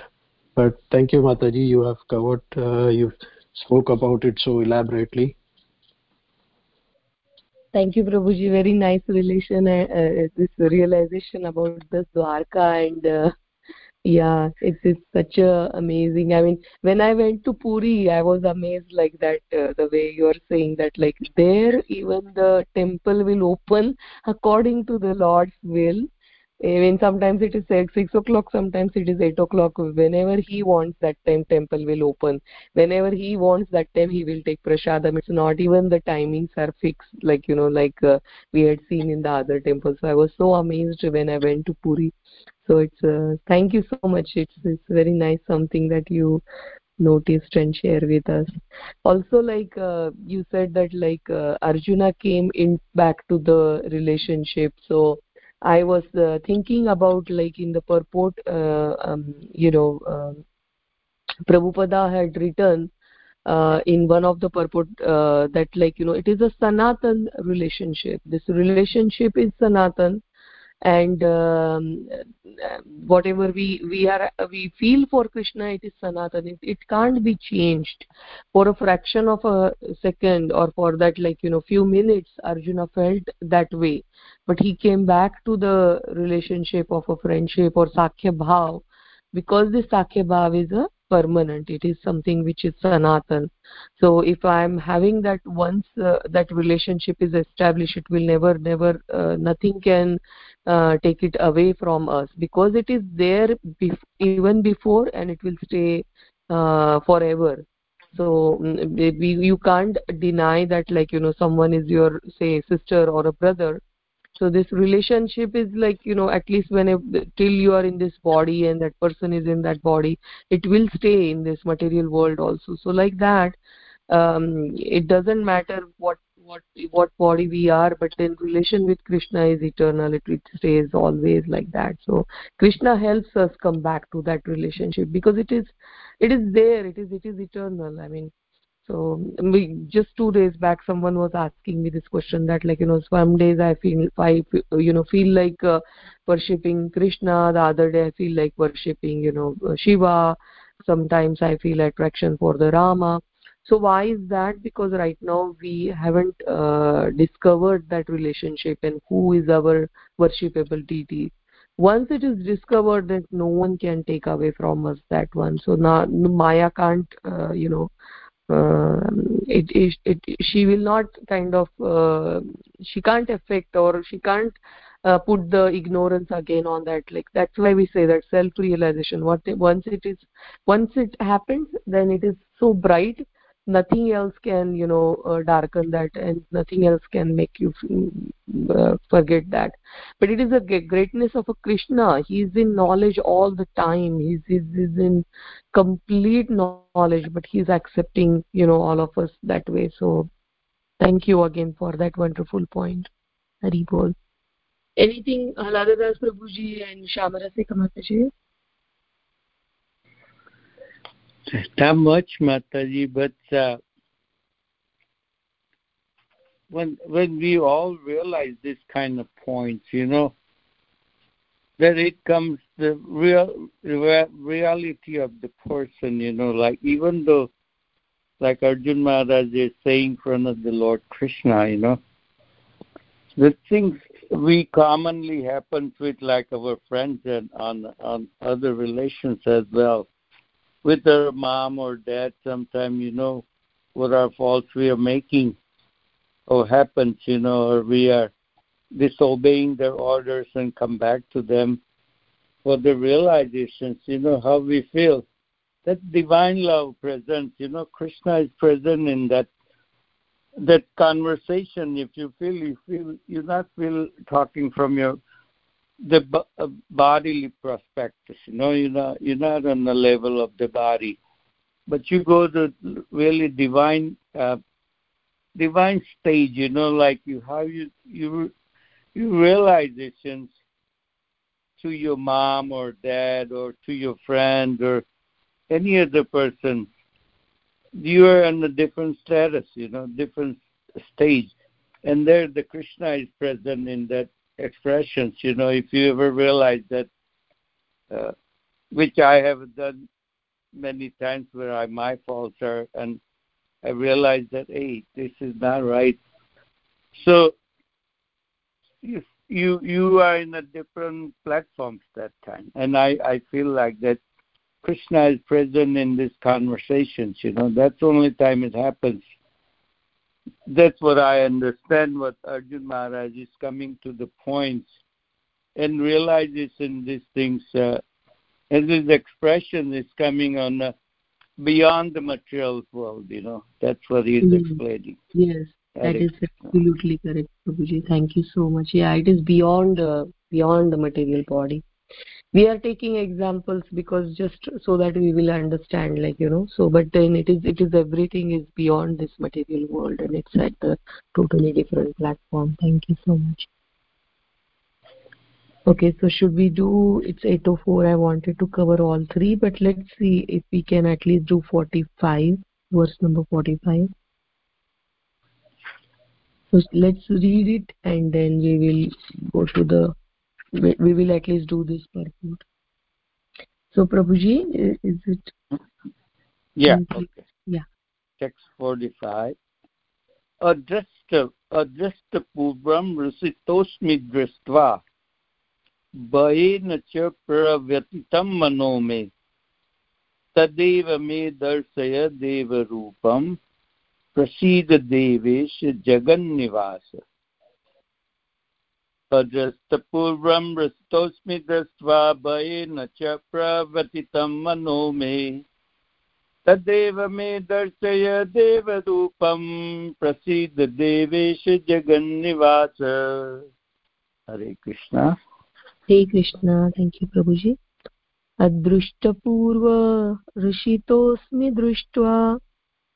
[SPEAKER 4] But thank you mataji. You have covered you spoke about it so elaborately
[SPEAKER 2] thank you prabhuji. Very nice relation uh, this realization about the dwarka and uh, yeah it's, it's such a amazing i mean when i went to puri i was amazed like that uh, the way you are saying that like there even the temple will open according to the lord's will I mean, sometimes it is six, six o'clock, sometimes it is eight o'clock. Whenever he wants that time, temple will open. Whenever he wants that time, he will take prasadam. It's not even the timings are fixed, like you know, like uh, we had seen in the other temples. So I was so amazed when I went to Puri so it's uh, thank you so much it's it's very nice something that you noticed and share with us also like uh, you said that like uh, arjuna came in back to the relationship so i was uh, thinking about like in the purport uh, um, you know um, prabhupada had written uh, in one of the purport uh, that like you know it is a sanatan relationship. This relationship is sanatan and um, whatever we we are we feel for krishna it is sanatan. It, it can't be changed. For a fraction of a second or for that like you know few minutes arjuna felt that way. But he came back to the relationship of a friendship or sakhya bhav because this sakhya bhav is a permanent. It is something which is sanatan. So if i am having that once uh, that relationship is established it will never never uh, nothing can uh, take it away from us because it is there bef even before and it will stay uh, forever. So mm, you can't deny that like you know someone is your say sister or a brother so this relationship is like you know at least when till you are in this body and that person is in that body it will stay in this material world also. So like that um, it doesn't matter what what what body we are but then relation with krishna is eternal. It, it stays always like that. So krishna helps us come back to that relationship because it is it is there. It is it is eternal. I mean so we, just two days back someone was asking me this question that like you know some days i feel i you know feel like uh, worshipping krishna the other day i feel like worshipping you know uh, shiva. Sometimes i feel attraction for the rama. So why is that? Because right now we haven't uh, discovered that relationship and who is our worshipable deity. Once it is discovered that no one can take away from us that one. So now maya can't uh, you know it, it, it she will not kind of uh, she can't affect or she can't uh, put the ignorance again on that. Like that's why we say that self realization what once it is once it happens then it is so bright nothing else can you know uh, darken that and nothing else can make you uh, forget that. But it is a greatness of a krishna. He is in knowledge all the time. He's, he's in complete knowledge but he's accepting you know all of us that way. So thank you again for that wonderful point hari bol. Anything haladhar das prabhuji and shamarasika mataji
[SPEAKER 3] not much, Mataji, but uh, when when we all realize this kind of points, you know, that it comes the real reality of the person, you know, like even though, like Arjun Maharaj is saying in front of the Lord Krishna, you know, the things we commonly happen with like our friends and on on other relations as well with our mom or dad sometime you know what our faults we are making or happens you know or we are disobeying their orders and come back to them for the realizations you know how we feel. That divine love present you know krishna is present in that that conversation. If you feel you feel you not feel talking from your the bodily prospectus. You know, you're not you're not on the level of the body. but you go to really divine uh, divine stage you know like you how you you you realizations to your mom or dad or to your friend or any other person you are in a different status you know different stage and there the krishna is present in that expressions you know if you ever realize that uh, which i have done many times where I, my faults are and i realize that hey this is not right. So you you you are in a different platform that time and i i feel like that krishna is present in these conversations you know that's the only time it happens that's what I understand. What Arjun Maharaj is coming to the points and realizes in these things, uh, and his expression is coming on uh, beyond the material world. You know, that's what he is mm-hmm. explaining.
[SPEAKER 2] Yes, that is absolutely correct, Prabhuji. Thank you so much. Yeah, it is beyond uh, beyond the material body we are taking examples because just so that we will understand like you know so but then it is it is everything is beyond this material world and it's at a totally different platform. Thank you so much. Okay so should we do it's 804 i wanted to cover all three but let's see if we can at least do 45 verse number 45 so let's read it and then we will go to the we, we will at least do this purport so prabhuji is it?
[SPEAKER 3] Yeah okay.
[SPEAKER 2] Yeah.
[SPEAKER 3] Text 45 अदृष्ट अदृष्टपूर्वं ऋषितोऽस्मि दृष्ट्वा भयेन च प्रव्यतितं मनो मे तदेव मे दर्शय देवरूपं प्रसीद देवेश जगन्निवास अजस्तपूर्वं हृष्टोऽस्मि दृष्ट्वा भयेन च प्रवतितं मनो मे। तदेव मे दर्शय देवरूपं प्रसीद देवेश जगन्निवास। हरे कृष्ण।
[SPEAKER 2] हरे कृष्ण थैंक यू प्रभु जी अदृष्टपूर्व ऋषितोऽस्मि दृष्ट्वा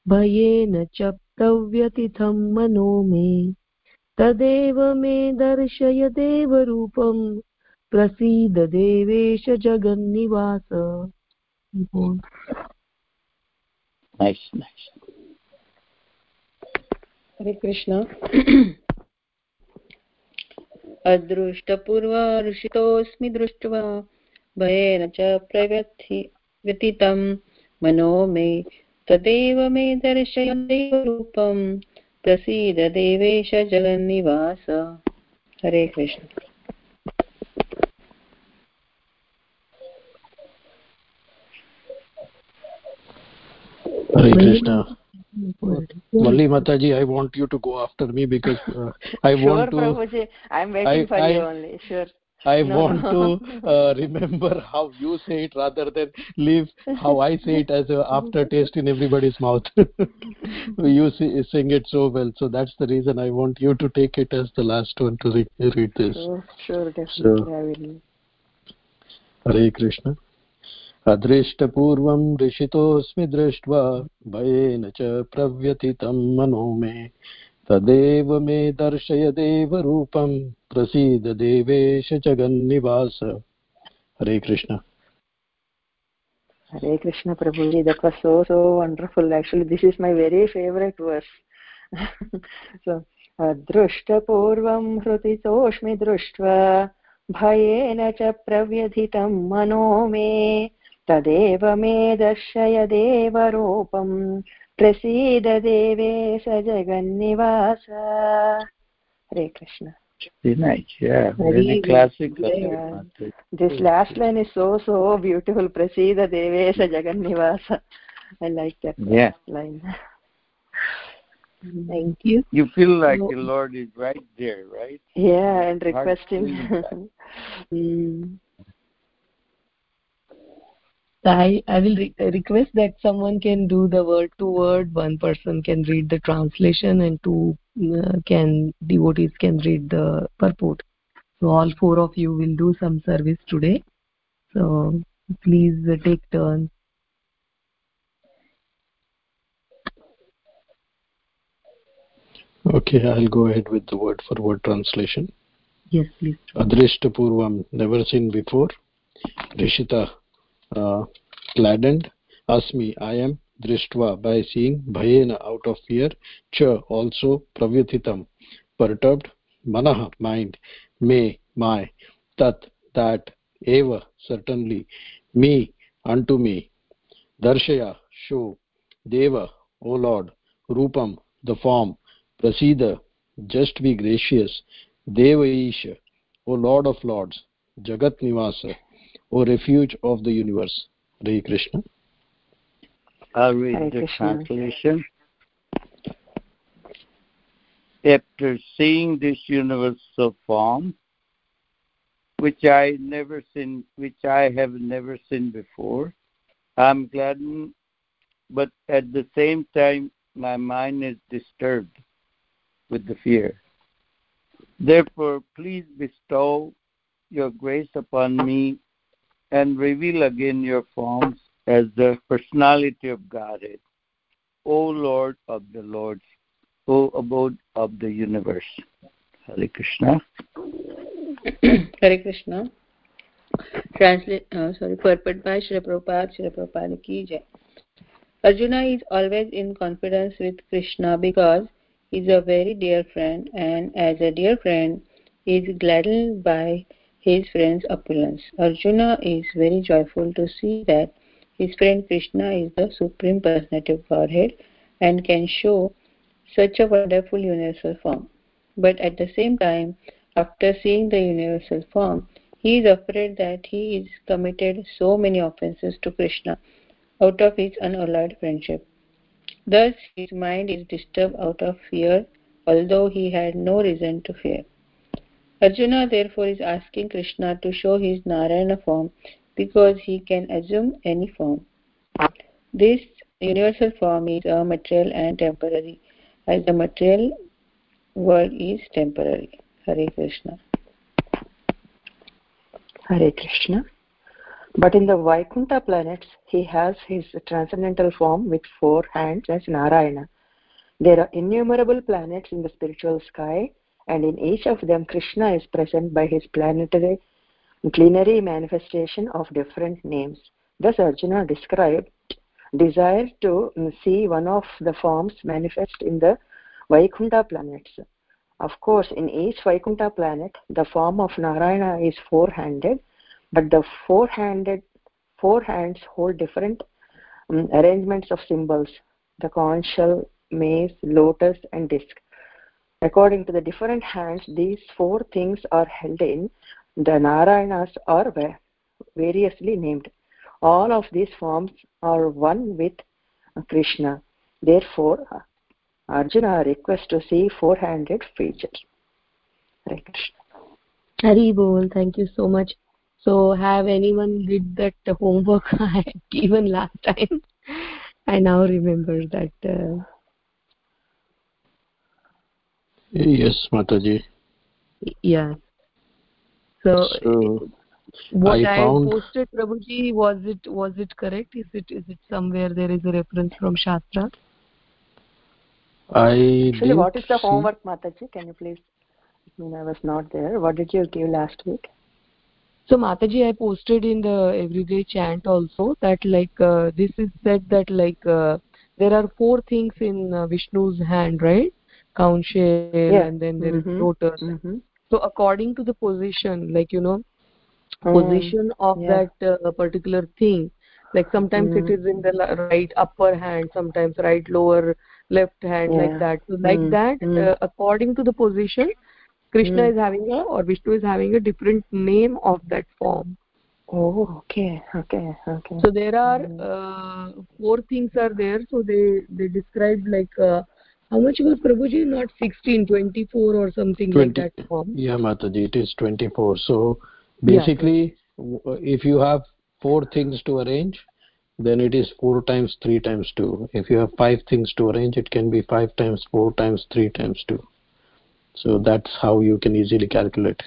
[SPEAKER 2] भयेन च प्रव्यतिथं मनो मे। तदेव मे दर्शय देवरूपं प्रसीद देवेश जगन्निवास।
[SPEAKER 1] हरे कृष्ण। अदृष्टपूर्व ऋषितोऽस्मि दृष्ट्वा भयेन च प्रव्यथि व्यतीतं मनो मे तदेव मे दर्शय देवरूपम्। प्रसीद देवेश जगन्निवास Hare Krishna
[SPEAKER 4] Hare Krishna. Malli Mataji, I want you to go after me because uh, I
[SPEAKER 1] sure,
[SPEAKER 4] want to.
[SPEAKER 1] Prabhuji. I'm waiting I, for I, you only. Sure.
[SPEAKER 4] I no, want no. to uh, remember how you say it rather than leave how I say it as a aftertaste in everybody's mouth. you see, sing it so well, so that's the reason I want you to take it as the last one to re- read this.
[SPEAKER 1] Sure, sure, definitely
[SPEAKER 4] so,
[SPEAKER 1] I will.
[SPEAKER 4] Hare Krishna. अदृष्टपूर्वं ऋषितोऽस्मि दृष्ट्वा भयेन च प्रव्यथितं मनो मे तदेव मे दर्शय देवरूपं प्रसीद देवेश जगन्निवास। Hare Krishna.
[SPEAKER 1] Hare Krishna Prabhu ji that was so so wonderful actually this is my very favourite verse so दृष्टपूर्वं हृति चोष्मि दृष्ट्वा, भयेन च प्रव्यधितं मनो मे। तदेव मे दर्शय देवरूपम् प्रसीद देवेश जगन्निवास Hare Krishna
[SPEAKER 3] nice yeah very classic
[SPEAKER 1] yeah. this last line is so so beautiful prasida devesha jagannivasa i like that
[SPEAKER 3] yeah.
[SPEAKER 1] line
[SPEAKER 2] thank you
[SPEAKER 3] you feel like the lord is right there right
[SPEAKER 1] yeah and request him So
[SPEAKER 2] I, I will re request that someone can do the word to word. One person can read the translation and two uh, can devotees can read the purport. So all four of you will do some service today. So please uh, take turns.
[SPEAKER 4] Okay, I'll go ahead with the word for word translation.
[SPEAKER 5] Yes, please.
[SPEAKER 4] Adrishta Purvam, never seen before. Rishita, gladdened. Asmi, I am. Drishtva, by seeing. Bhayena, out of fear. Cha, also. Pravyathitam, perturbed. Manaha, mind. Me, my. Tat, that. Eva, certainly. Me, unto me. Darshaya, show. Deva, O Lord. Rupam, the form. Prasida, just be gracious. Deva Isha, O Lord of Lords. Jagat Nivasa, O refuge of the universe. Hare Krishna.
[SPEAKER 3] I'll read
[SPEAKER 1] Hare
[SPEAKER 3] the
[SPEAKER 1] Krishna.
[SPEAKER 3] translation. After seeing this universal form, which I never seen, which I have never seen before, I'm gladdened, but at the same time, my mind is disturbed with the fear. Therefore, please bestow your grace upon me and reveal again your forms as the personality of Godhead, O Lord of the Lords, O abode of the universe. Hare Krishna.
[SPEAKER 1] Hare Krishna. Translate, uh, sorry, purport by Srila Prabhupada, Srila Prabhupada ki jai. Arjuna is always in confidence with Krishna because he is a very dear friend and as a dear friend he is gladdened by his friend's opulence. Arjuna is very joyful to see that his friend Krishna is the Supreme Personality of Godhead and can show such a wonderful universal form. But at the same time, after seeing the universal form, he is afraid that he has committed so many offenses to Krishna out of his unalloyed friendship. Thus, his mind is disturbed out of fear, although he had no reason to fear. Arjuna therefore is asking Krishna to show his Narayana form because he can assume any form. This universal form is a material and temporary, as the material world is temporary. Hare Krishna.
[SPEAKER 5] Hare Krishna. But in the Vaikuntha planets, he has his transcendental form with four hands as Narayana. There are innumerable planets in the spiritual sky, and in each of them, Krishna is present by his planetary plenary manifestation of different names. Thus, Arjuna described desire to see one of the forms manifest in the Vaikuntha planets. Of course, in each Vaikuntha planet, the form of Narayana is four-handed, but the four-handed four hands hold different um, arrangements of symbols: the conch shell, mace, lotus, and disc. According to the different hands, these four things are held in. The Narayanas are variously named. All of these forms are one with Krishna. Therefore, Arjuna requests to see four-handed features. Hare Krishna.
[SPEAKER 2] Hari Bol, thank you so much. So, have anyone did that homework I had given last time? I now remember that. Uh,
[SPEAKER 4] Yes, Mataji.
[SPEAKER 2] yeah. So,
[SPEAKER 4] So
[SPEAKER 2] what
[SPEAKER 4] I
[SPEAKER 2] I,
[SPEAKER 4] found-
[SPEAKER 2] posted, Prabhuji, was it was it correct? Is it is it somewhere there is a reference from Shastra?
[SPEAKER 4] I
[SPEAKER 5] Actually,
[SPEAKER 4] didn't
[SPEAKER 5] what is the
[SPEAKER 4] see-
[SPEAKER 5] homework, Mataji? Can you please? I mean, I was not there. What did you give last week?
[SPEAKER 2] So Mataji, I posted in the everyday chant also that like uh, this is said that like uh, there are four things in uh, Vishnu's hand, right? Conch shell
[SPEAKER 5] Yeah.
[SPEAKER 2] and then there is
[SPEAKER 5] Mhm.
[SPEAKER 2] lotus.
[SPEAKER 5] Mm-hmm.
[SPEAKER 2] So according to the position, like you know,
[SPEAKER 5] Mm.
[SPEAKER 2] position of
[SPEAKER 5] yeah.
[SPEAKER 2] that uh, particular thing, like sometimes it
[SPEAKER 5] Mm.
[SPEAKER 2] is in the right upper hand, sometimes right lower left hand, like that. So like
[SPEAKER 5] Mm.
[SPEAKER 2] that,
[SPEAKER 5] Mm.
[SPEAKER 2] uh, according to the position, Krishna
[SPEAKER 5] Mm.
[SPEAKER 2] is having a or Vishnu is having a different name of that form.
[SPEAKER 5] Oh, okay, okay, okay.
[SPEAKER 2] so there are
[SPEAKER 5] Mm.
[SPEAKER 2] uh, four things are there so they they describe like uh, how much was prabhuji not 16 24 or something
[SPEAKER 4] 20
[SPEAKER 2] like that form
[SPEAKER 4] Yeah, Mataji, it is 24. So basically, w- if you have four things to arrange, then it is four times three times two. If you have five things to arrange, it can be five times four times three times two. So that's how you can easily calculate.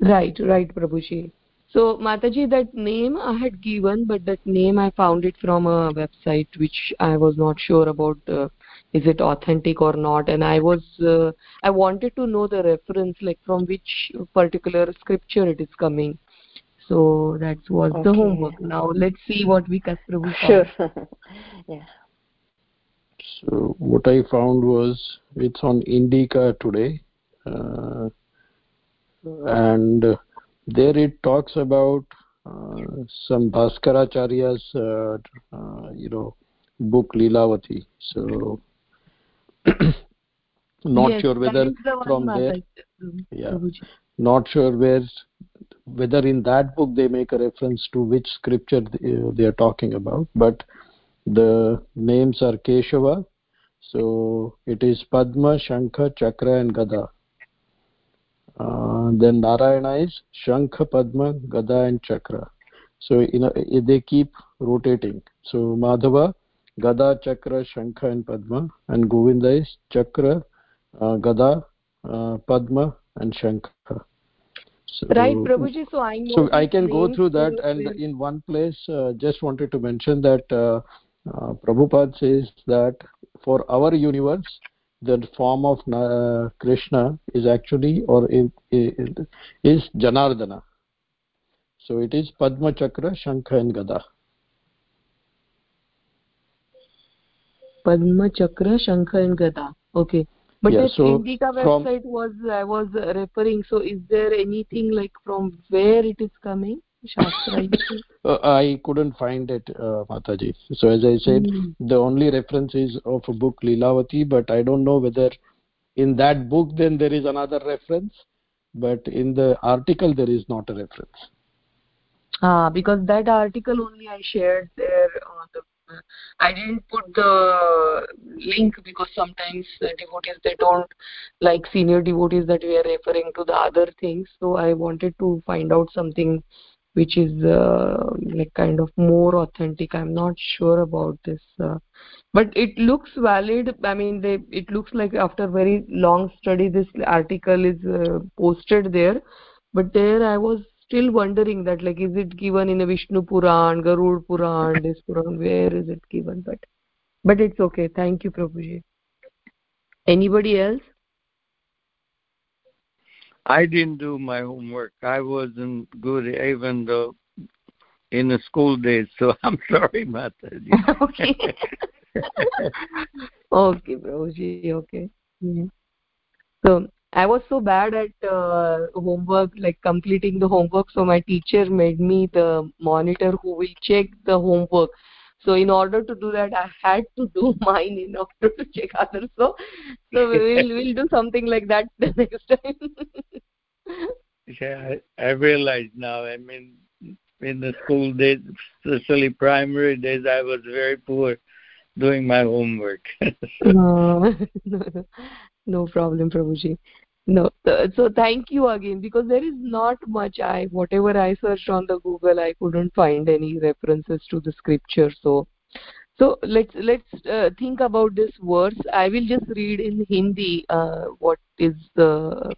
[SPEAKER 2] right right prabhuji so mataji that name i had given but that name i found it from a website which i was not sure about uh, is it authentic or not. And i was uh, i wanted to know the reference like from which particular scripture it is coming. So that was okay. the homework. Now let's see what vikas prabhu
[SPEAKER 1] sure. yeah.
[SPEAKER 4] So what i found was it's on indica today uh, and there it talks about uh, some bhaskaracharya's uh, uh, you know book lilavati so not
[SPEAKER 2] yes,
[SPEAKER 4] sure whether
[SPEAKER 2] the
[SPEAKER 4] from there yeah not sure where whether in that book they make a reference to which scripture they, they are talking about but the names are keshava. So it is padma shankha chakra and gada uh, then narayana is shankha padma gada and chakra. So you know they keep rotating. So madhava gada chakra shankha and padma and govinda is chakra uh, gada uh, padma and shankha.
[SPEAKER 2] So, right prabhuji so i
[SPEAKER 4] so i can go through that and in one place uh, just wanted to mention that uh, uh, prabhupada says that for our universe the form of uh, krishna is actually or is, is janardana so it is padma chakra shankha and gada
[SPEAKER 2] padma chakra shankha and gada okay. But
[SPEAKER 4] yeah,
[SPEAKER 2] that
[SPEAKER 4] so
[SPEAKER 2] indica website was i was referring so is there anything like from where it is coming?
[SPEAKER 4] uh, i couldn't find it uh, mataji so as i said mm. the only reference is of a book lilavati but i don't know whether in that book then there is another reference but in the article there is not a reference
[SPEAKER 2] ah because that article only i shared there on the I didn't put the link because sometimes devotees they don't like senior devotees that we are referring to the other things. So I wanted to find out something which is uh, like kind of more authentic. I'm not sure about this, uh, but it looks valid. I mean, they it looks like after very long study, this article is uh, posted there. But there, I was still wondering that like is it given in a vishnu puran garud puran this puran where is it given but but it's okay thank you prabhuji anybody else
[SPEAKER 3] i didn't do my homework i wasn't good even though in the school days so i'm sorry mataji
[SPEAKER 2] okay okay prabhuji okay yeah. so I was so bad at uh, homework, like completing the homework. So my teacher made me the monitor who will check the homework. So in order to do that, I had to do mine in order to check others. So, so we'll we'll do something like that the next time.
[SPEAKER 3] yeah, I, I realize now. I mean, in the school days, especially primary days, I was very poor doing my homework.
[SPEAKER 2] no, no problem, Prabhuji. No, so thank you again because there is not much. I whatever I searched on the Google, I couldn't find any references to the scripture. So, so let's let's uh, think about this verse. I will just read in Hindi uh, what is the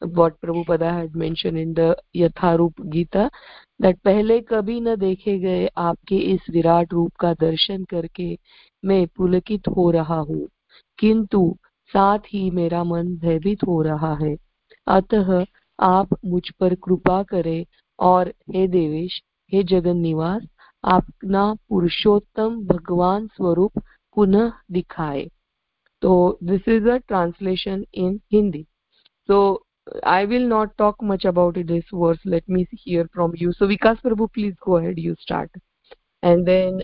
[SPEAKER 2] what Prabhupada had mentioned in the Yatharup Gita that पहले कभी न देखे गए आपके इस विराट रूप का दर्शन करके मैं पुलकित हो रहा हूँ किंतु साथ ही मेरा मन भयभीत हो रहा है। अतः आप मुझ पर कृपा करें और हे देवेश, हे जगन निवास अपना पुरुषोत्तम भगवान स्वरूप पुनः दिखाए। तो this is a translation in Hindi so I will not talk much about this verse let me hear from you so Vikas Prabhu please go head you start and then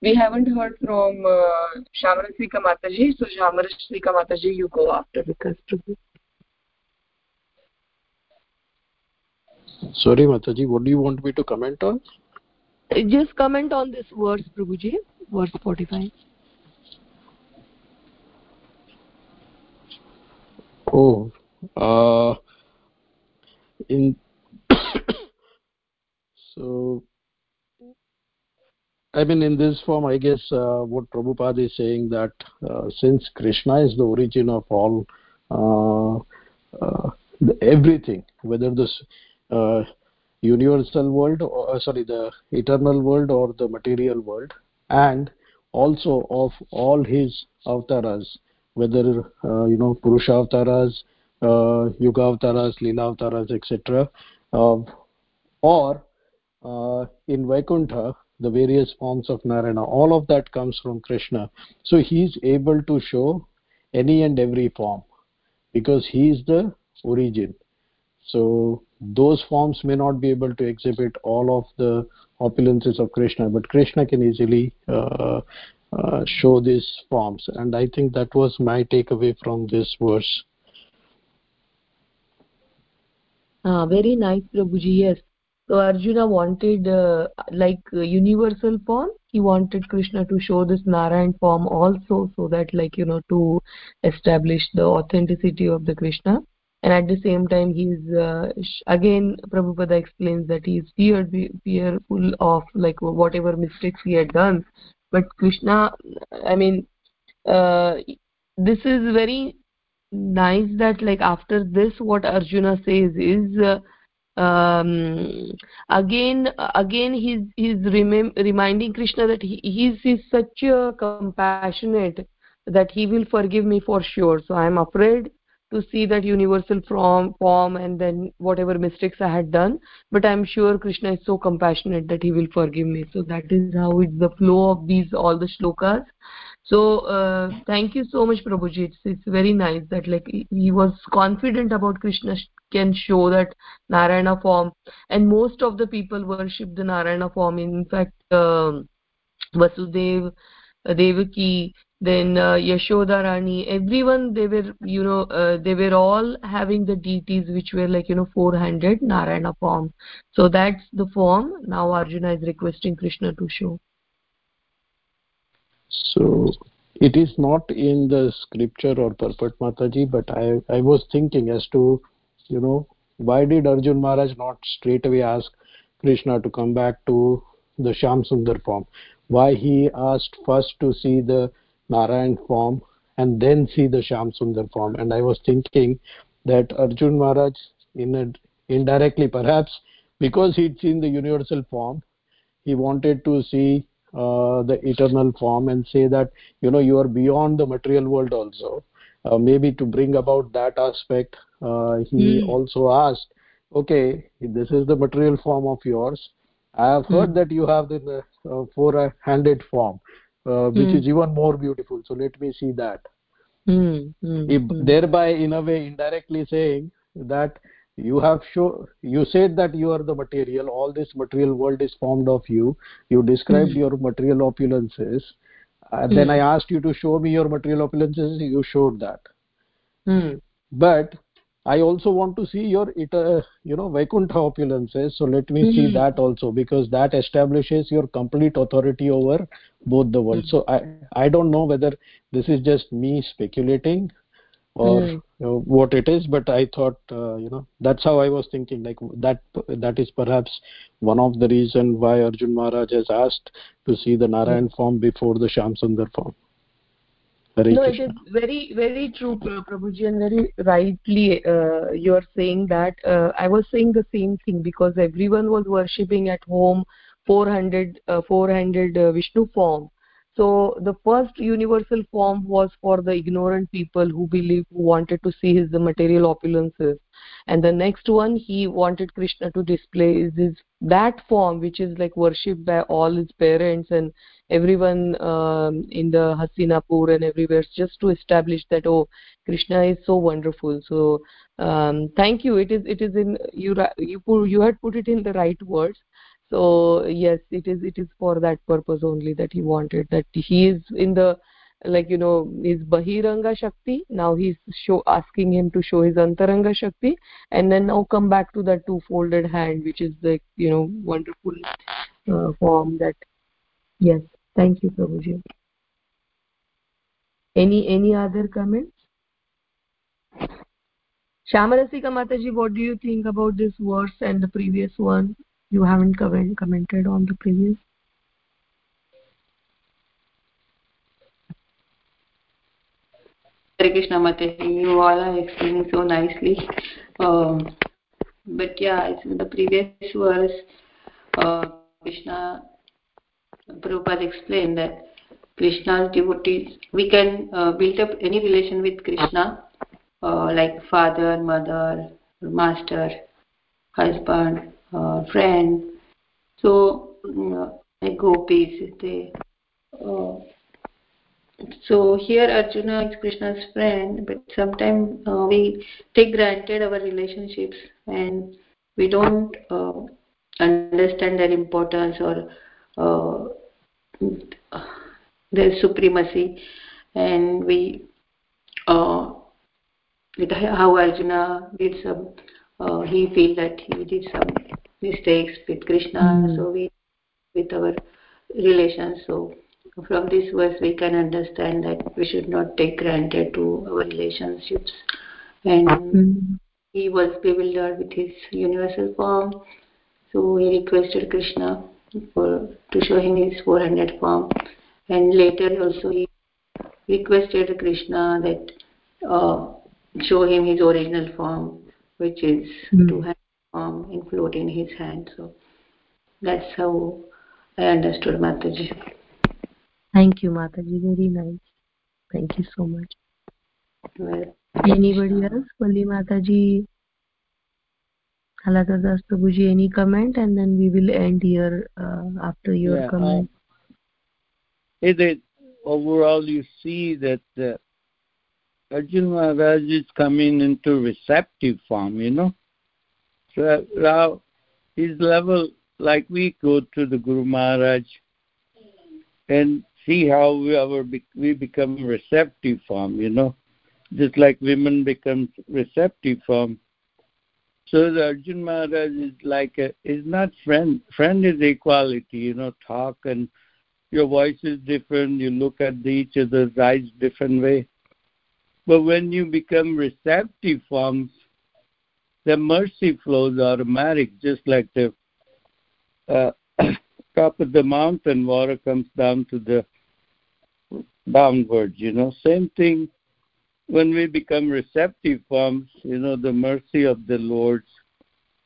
[SPEAKER 2] we haven't heard from uh, Shamarasrika Mataji. So Shamarasrika Mataji, you go after because Prabhu.
[SPEAKER 4] Sorry, Mataji, what do you want me to comment on?
[SPEAKER 2] Just comment on this verse, Prabhuji, verse 45.
[SPEAKER 4] Oh, uh, in so I mean, in this form, I guess uh, what Prabhupada is saying that uh, since Krishna is the origin of all uh, uh everything, whether this uh, universal world, or uh, sorry, the eternal world or the material world, and also of all his avatars whether you know purusha avatars yuga avatars lila avatars etc or in vaikuntha the various forms of narayana all of that comes from krishna. So he is able to show any and every form because he is the origin. So those forms may not be able to exhibit all of the opulences of krishna but krishna can easily uh, uh, show these forms. And i think that was my takeaway from this verse.
[SPEAKER 2] Ah very nice prabhuji. Yes so arjuna wanted uh, like uh, universal form. He wanted krishna to show this narayan form also so that like you know to establish the authenticity of the krishna. And at the same time he's uh, again prabhupada explains that he he's feared fearful of like whatever mistakes he had done. But krishna i mean uh, this is very nice that like after this what arjuna says is uh, um, again again he's he's rem reminding krishna that he he's, he's such a compassionate that he will forgive me for sure. So i'm afraid to see that universal form form and then whatever mistakes i had done but i'm sure krishna is so compassionate that he will forgive me. So that is how it's the flow of these all the shlokas so uh, thank you so much prabhuji. It's, it's very nice that like he was confident about krishna can show that narayana form. And most of the people worship the narayana form. In fact um, vasudev devaki then uh, yashoda rani everyone they were you know uh, they were all having the deities which were like you know four handed narayana form. So that's the form. Now arjuna is requesting krishna to show
[SPEAKER 4] so it is not in the scripture or purport mataji but i i was thinking as to you know why did arjun maharaj not straight away ask krishna to come back to the sham sundar form why he asked first to see the Narayan form and then see the Sham Sundar form. And I was thinking that Arjun Maharaj, in a, indirectly perhaps, because he'd seen the universal form, he wanted to see uh, the eternal form and say that, you know, you are beyond the material world also. Uh, maybe to bring about that aspect, uh, he mm. also asked, okay, this is the material form of yours. I have heard mm. that you have the uh, four-handed form uh, which mm. is even more beautiful so let me see that
[SPEAKER 2] mm.
[SPEAKER 4] Mm. thereby in a way indirectly saying that you have show you said that you are the material all this material world is formed of you you described your material opulences uh, then i asked you to show me your material opulences you showed that but I also want to see your uh, you know Vaikuntha opulences. So let me mm -hmm. see that also because that establishes your complete authority over both the worlds. Mm -hmm. So I I don't know whether this is just me speculating or mm. you know, what it is, but I thought uh, you know that's how I was thinking. Like that that is perhaps one of the reason why Arjun Maharaj has asked to see the Narayan form before the shamsundar form.
[SPEAKER 2] Hare no Krishna. it is very very true prabhuji and very rightly uh, you are saying that uh, i was saying the same thing because everyone was worshipping at home 400 uh, 400 uh, vishnu form so the first universal form was for the ignorant people who believe who wanted to see his material opulences. And the next one he wanted krishna to display is his that form which is like worshipped by all his parents and everyone um, in the hastinapur and everywhere just to establish that oh krishna is so wonderful. So um, thank you. It is it is in you you put, you had put it in the right words so yes it is it is for that purpose only that he wanted that he is in the like you know his bahiranga shakti. Now he's show asking him to show his antaranga shakti. And then now come back to that two folded hand which is the you know wonderful uh, form that yes. Thank you prabhuji. Any any other comments? Shamarasika mataji what do you think about this verse and the previous one you haven't comment, commented on the previous
[SPEAKER 1] Hare Krishna Mataji, you all are explaining so nicely. Um, but yeah, in the previous verse, uh, Krishna Prabhupada explained that krishna's devotees we can uh, build up any relation with krishna uh, like father mother master husband uh, friend. So like gopis they so here arjuna is krishna's friend but sometimes uh, we take granted our relationships and we don't uh, understand their importance or uh, their supremacy. And we uh, how arjuna did some uh, he feel that he did some mistakes with krishna mm. so we with our relations so from this verse we can understand that we should not take granted to our relationships and mm. he was bewildered with his universal form so he requested krishna for to show him his 400 form and later also he requested krishna that uh, show him his original form which is mm. two hand form in float in his hand so that's how i understood mataji
[SPEAKER 2] Thank you, Mataji. Very nice. Thank you so much.
[SPEAKER 1] Well,
[SPEAKER 2] Anybody else? Pali Mataji, Haladhar Das Prabhuji, any comment? And then we will end here uh, after your yeah, comment.
[SPEAKER 3] Uh, it is, overall, you see that uh, Arjun Maharaj is coming into receptive form, you know. So now his level, like we go to the Guru Maharaj, and see how we our we become receptive form, you know, just like women become receptive form. So the Arjun Maharaj is like a, is not friend. Friend is equality, you know, talk and your voice is different. You look at each other's eyes different way. But when you become receptive forms, the mercy flows automatic, just like the uh, top of the mountain water comes down to the downwards, you know. Same thing when we become receptive forms, you know, the mercy of the Lord,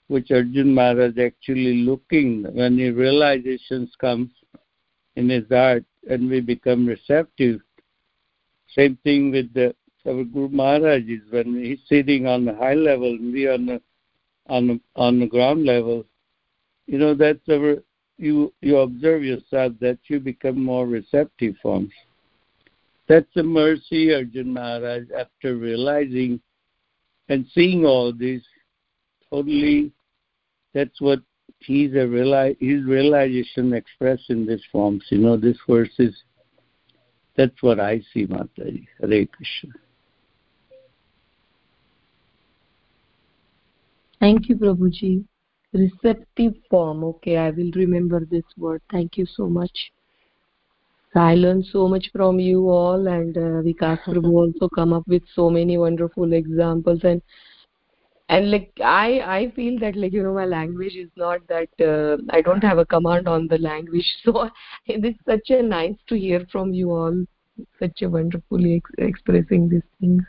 [SPEAKER 3] which Arjun Maharaj actually looking when the realizations comes in his heart and we become receptive. Same thing with the our Guru Maharaj is when he's sitting on the high level we on the on the, on the ground level. You know, that's our you you observe yourself that you become more receptive forms. That's the mercy Arjun Maharaj, after realizing and seeing all this, totally, that's what he's a reali- his realization expressed in this forms. You know, this verse is, that's what I see, Mataji. Hare Krishna.
[SPEAKER 2] Thank you, Prabhuji. Receptive form. Okay, I will remember this word. Thank you so much. I learned so much from you all, and uh, Vikas Prabhu also come up with so many wonderful examples and and like I I feel that like you know my language is not that uh, I don't have a command on the language, so it is such a nice to hear from you all, such a wonderfully ex- expressing these things.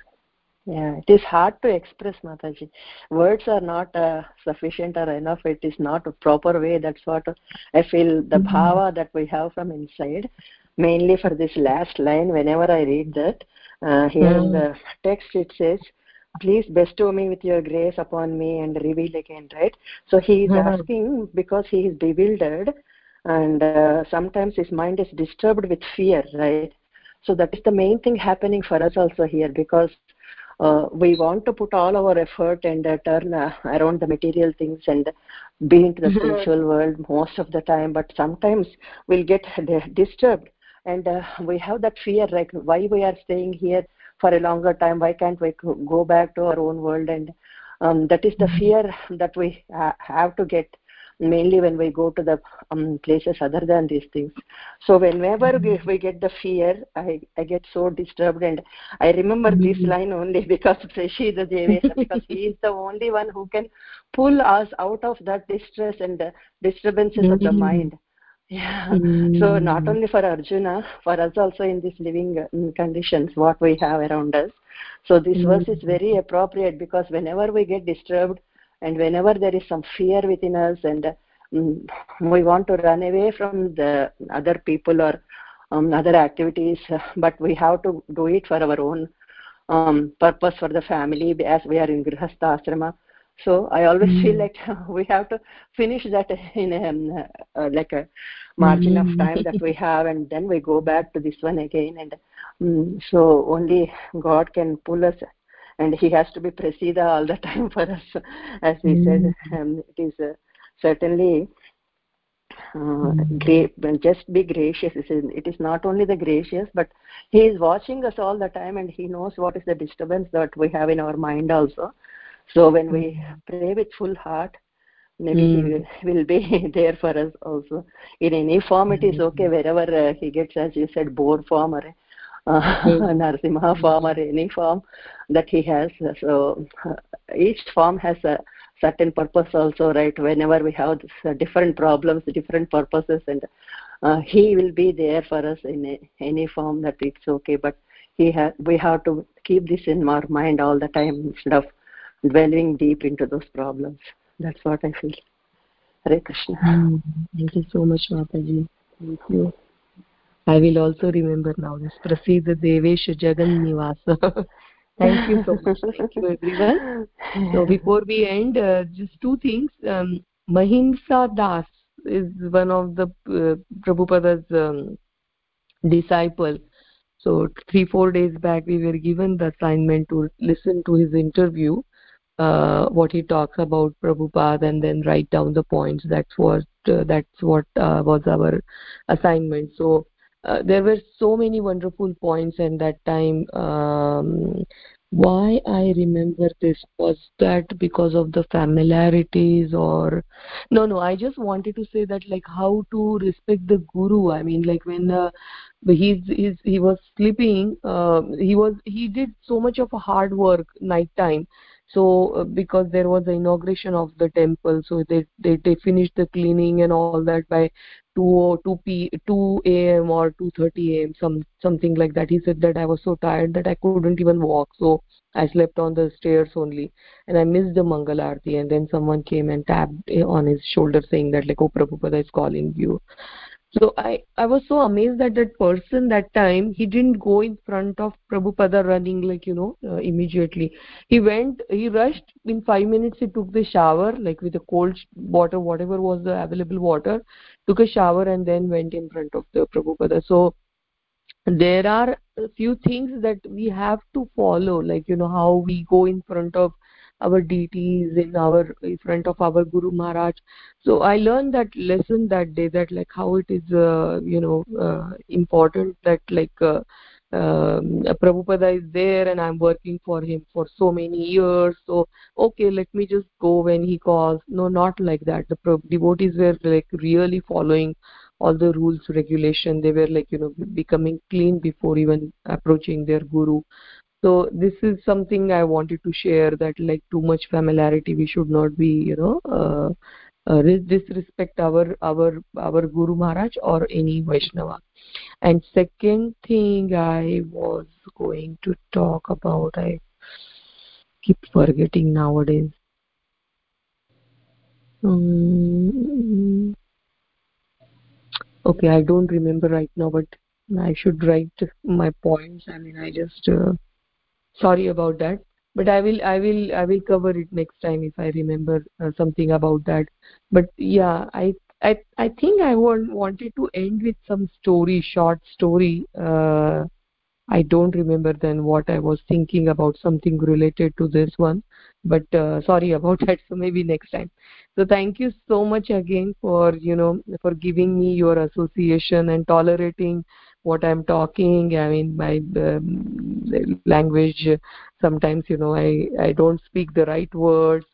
[SPEAKER 5] Yeah, it is hard to express, Mataji. Words are not uh, sufficient or enough. It is not a proper way. That's what I feel. The mm-hmm. bhava that we have from inside mainly for this last line whenever i read that uh, here mm. in the text it says please bestow me with your grace upon me and reveal again right so he is mm. asking because he is bewildered and uh, sometimes his mind is disturbed with fear right so that is the main thing happening for us also here because uh, we want to put all our effort and uh, turn uh, around the material things and be into the mm-hmm. spiritual world most of the time but sometimes we'll get disturbed and uh, we have that fear like why we are staying here for a longer time why can't we go back to our own world and um, that is the mm-hmm. fear that we ha- have to get mainly when we go to the um, places other than these things so whenever we, mm-hmm. we get the fear i i get so disturbed and i remember mm-hmm. this line only because Prasida Devesa because he is the only one who can pull us out of that distress and uh, disturbances mm-hmm. of the mm-hmm. mind yeah mm. so not only for arjuna for us also in these living uh, conditions what we have around us so this mm. verse is very appropriate because whenever we get disturbed and whenever there is some fear within us and um, we want to run away from the other people or um, other activities but we have to do it for our own um, purpose for the family as we are in grihastha ashrama so i always mm. feel like we have to finish that in a, um, uh, like a margin mm. of time that we have and then we go back to this one again and um, so only god can pull us and he has to be prasida all the time for us as we mm. said um, it is uh, certainly uh, great just be gracious. It is not only the gracious but he is watching us all the time and he knows what is the disturbance that we have in our mind also. So when we pray with full heart maybe mm. he will, will, be there for us also. In any form it is okay. Wherever uh, he gets as you said board form or uh, narsimha form or any form that he has so uh, each form has a certain purpose also right whenever we have this, uh, different problems different purposes and uh, he will be there for us in a, any form that it's okay but he ha- we have to keep this in our mind all the time instead of dwelling deep into those problems. That's what I feel. Hare Krishna.
[SPEAKER 2] Mm, thank you so much, Mataji. Thank you. I will also remember now this Prasida Devesh Jagan Nivasa. Thank you so much. Thank you, everyone. So before we end, uh, just two things. Um, Mahimsa Das is one of the uh, Prabhupada's um, disciple. So three, four days back, we were given the assignment to listen to his interview uh, what he talks about Prabhupada and then write down the points. That's what uh, that's what uh, was our assignment. So uh, there were so many wonderful points, and that time. Um, why I remember this was that because of the familiarities or no no I just wanted to say that like how to respect the guru I mean like when uh, he's, he's he was sleeping uh, he was he did so much of a hard work night time so uh, because there was the inauguration of the temple so they, they they finished the cleaning and all that by 2 2 p 2 am or 2:30 am some something like that. He said that i was so tired that i couldn't even walk so i slept on the stairs only. And i missed the mangal arti and then someone came and tapped on his shoulder saying that like oh prabhupada is calling you so i i was so amazed that that person that time he didn't go in front of prabhupada running like you know uh, immediately. He went he rushed. In 5 minutes he took the shower like with the cold water whatever was the available water took a shower and then went in front of the prabhupada. So there are a few things that we have to follow like you know how we go in front of our deities in our in front of our guru maharaj so i learned that lesson that day that like how it is uh, you know uh, important that like uh, um, Prabhupada is there and I'm working for him for so many years. So, okay, let me just go when he calls. No, not like that. The devotees were like really following all the rules, regulation. They were like, you know, becoming clean before even approaching their guru so this is something i wanted to share that like too much familiarity we should not be you know uh, uh, disrespect our our our guru maharaj or any vaishnava. And second thing i was going to talk about i keep forgetting nowadays. Um, okay i don't remember right now but i should write my points. I mean i just uh, sorry about that. But i will i will i will cover it next time if i remember uh, something about that. But yeah i i i think i want, wanted to end with some story short story. Uh, i don't remember then what i was thinking about something related to this one. But uh, sorry about that. So maybe next time. So thank you so much again for you know for giving me your association and tolerating what i'm talking i mean my um, language sometimes you know i i don't speak the right words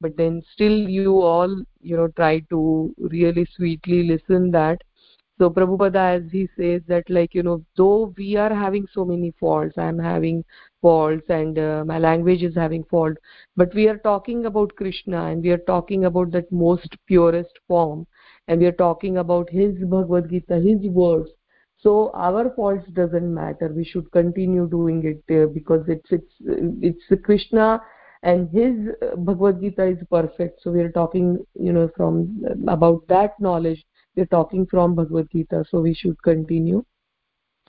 [SPEAKER 2] but then still you all you know try to really sweetly listen that. So prabhupada as he says that like you know though we are having so many faults i'm having faults and uh, my language is having fault but we are talking about krishna and we are talking about that most purest form and we are talking about his bhagavad gita his words so our faults doesn't matter. We should continue doing it because it's it's it's krishna and his uh, bhagavad gita is perfect. So we are talking you know from uh, about that knowledge we're talking from bhagavad gita. So we should continue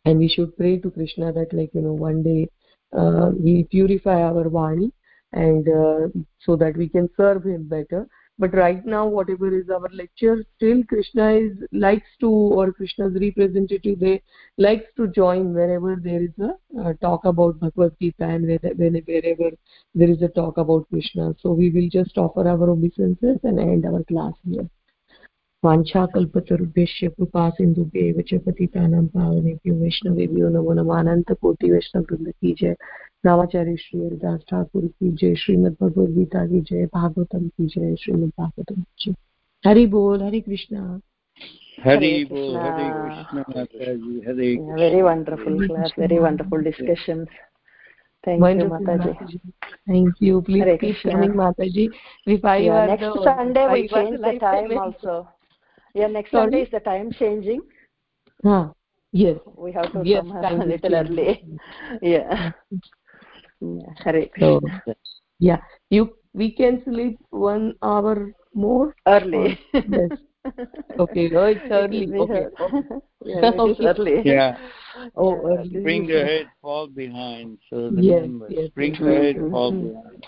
[SPEAKER 2] and we should pray to krishna that like you know one day uh, he'll purify our vani and uh, so that we can serve him better but right now whatever is our lecture still krishna is likes to or krishna's representative they likes to join wherever there is a talk about bhagavad gita and wherever, wherever there is a talk about krishna so we will just offer our obeisances and end our class here वाञ्छाकल्पतरुभ्यश्च कृपा सिन्धुभ्येव च पतितानां पावनेभ्यो वैष्णवेभ्यो नमो नमः अनन्तकोटि वैष्णववृन्द की जय नवाचार्य श्री हरिदास ठाकुर की जय श्रीमद भगवद गीता की जय भागवतम की जय श्रीमद भागवतम की हरि बोल हरि कृष्णा
[SPEAKER 3] हरि बोल Hari Krishna
[SPEAKER 6] very wonderful class very wonderful discussion thank you Mata ji
[SPEAKER 2] thank you please
[SPEAKER 6] is changing yeah hare
[SPEAKER 2] so yeah you we can sleep one hour more?
[SPEAKER 6] Early.
[SPEAKER 2] Yes okay oh it's early.
[SPEAKER 6] It
[SPEAKER 2] okay,
[SPEAKER 6] yeah it is
[SPEAKER 2] Okay.
[SPEAKER 6] early.
[SPEAKER 3] Yeah,
[SPEAKER 2] oh
[SPEAKER 6] Yeah,
[SPEAKER 2] early.
[SPEAKER 6] This
[SPEAKER 3] bring
[SPEAKER 6] is
[SPEAKER 3] the head, fall behind. So the
[SPEAKER 2] Yes, yes,
[SPEAKER 3] bring
[SPEAKER 2] yes.
[SPEAKER 3] the head,
[SPEAKER 6] Mhm,
[SPEAKER 3] fall behind.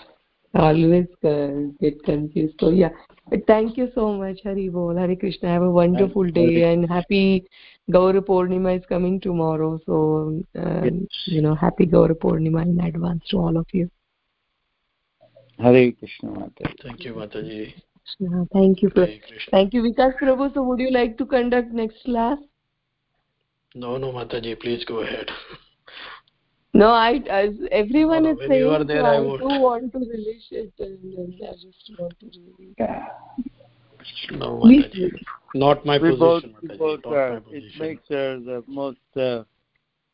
[SPEAKER 2] always uh, get confused. So yeah but thank you so much hari bol. Hari krishna have a wonderful day
[SPEAKER 3] Hare-
[SPEAKER 2] and happy gaura purnima is coming tomorrow. So um, you know happy gaura purnima in advance to all of you.
[SPEAKER 3] Hare Krishna Mata.
[SPEAKER 4] Thank you, Mataji.
[SPEAKER 2] Uh, thank you for thank you vikas prabhu. So would you like to conduct next class?
[SPEAKER 4] No, no, Mataji, please go ahead.
[SPEAKER 2] no i as everyone
[SPEAKER 4] No, no,
[SPEAKER 2] is saying
[SPEAKER 4] you are there, I
[SPEAKER 2] i do want to release it and, and i just want to really
[SPEAKER 4] No,
[SPEAKER 2] Please.
[SPEAKER 4] Mataji. Not my
[SPEAKER 3] we
[SPEAKER 4] position,
[SPEAKER 3] we
[SPEAKER 4] Mataji.
[SPEAKER 3] both
[SPEAKER 4] Not
[SPEAKER 3] are,
[SPEAKER 4] my
[SPEAKER 3] it makes her the most uh,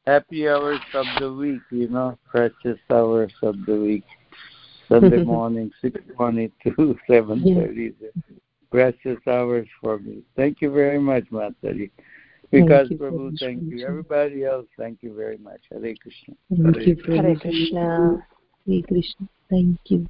[SPEAKER 3] happy hours of the week, you know, precious hours of the week. Sunday morning, 6.20 to 7.30. Precious hours for me. Thank you very much, Mataji. Because
[SPEAKER 2] you
[SPEAKER 3] Prabhu,
[SPEAKER 2] much,
[SPEAKER 3] thank you. Everybody else, thank you very much. Hare Krishna.
[SPEAKER 2] Thank you,
[SPEAKER 6] hare krishna
[SPEAKER 2] Hare Krishna. Thank you.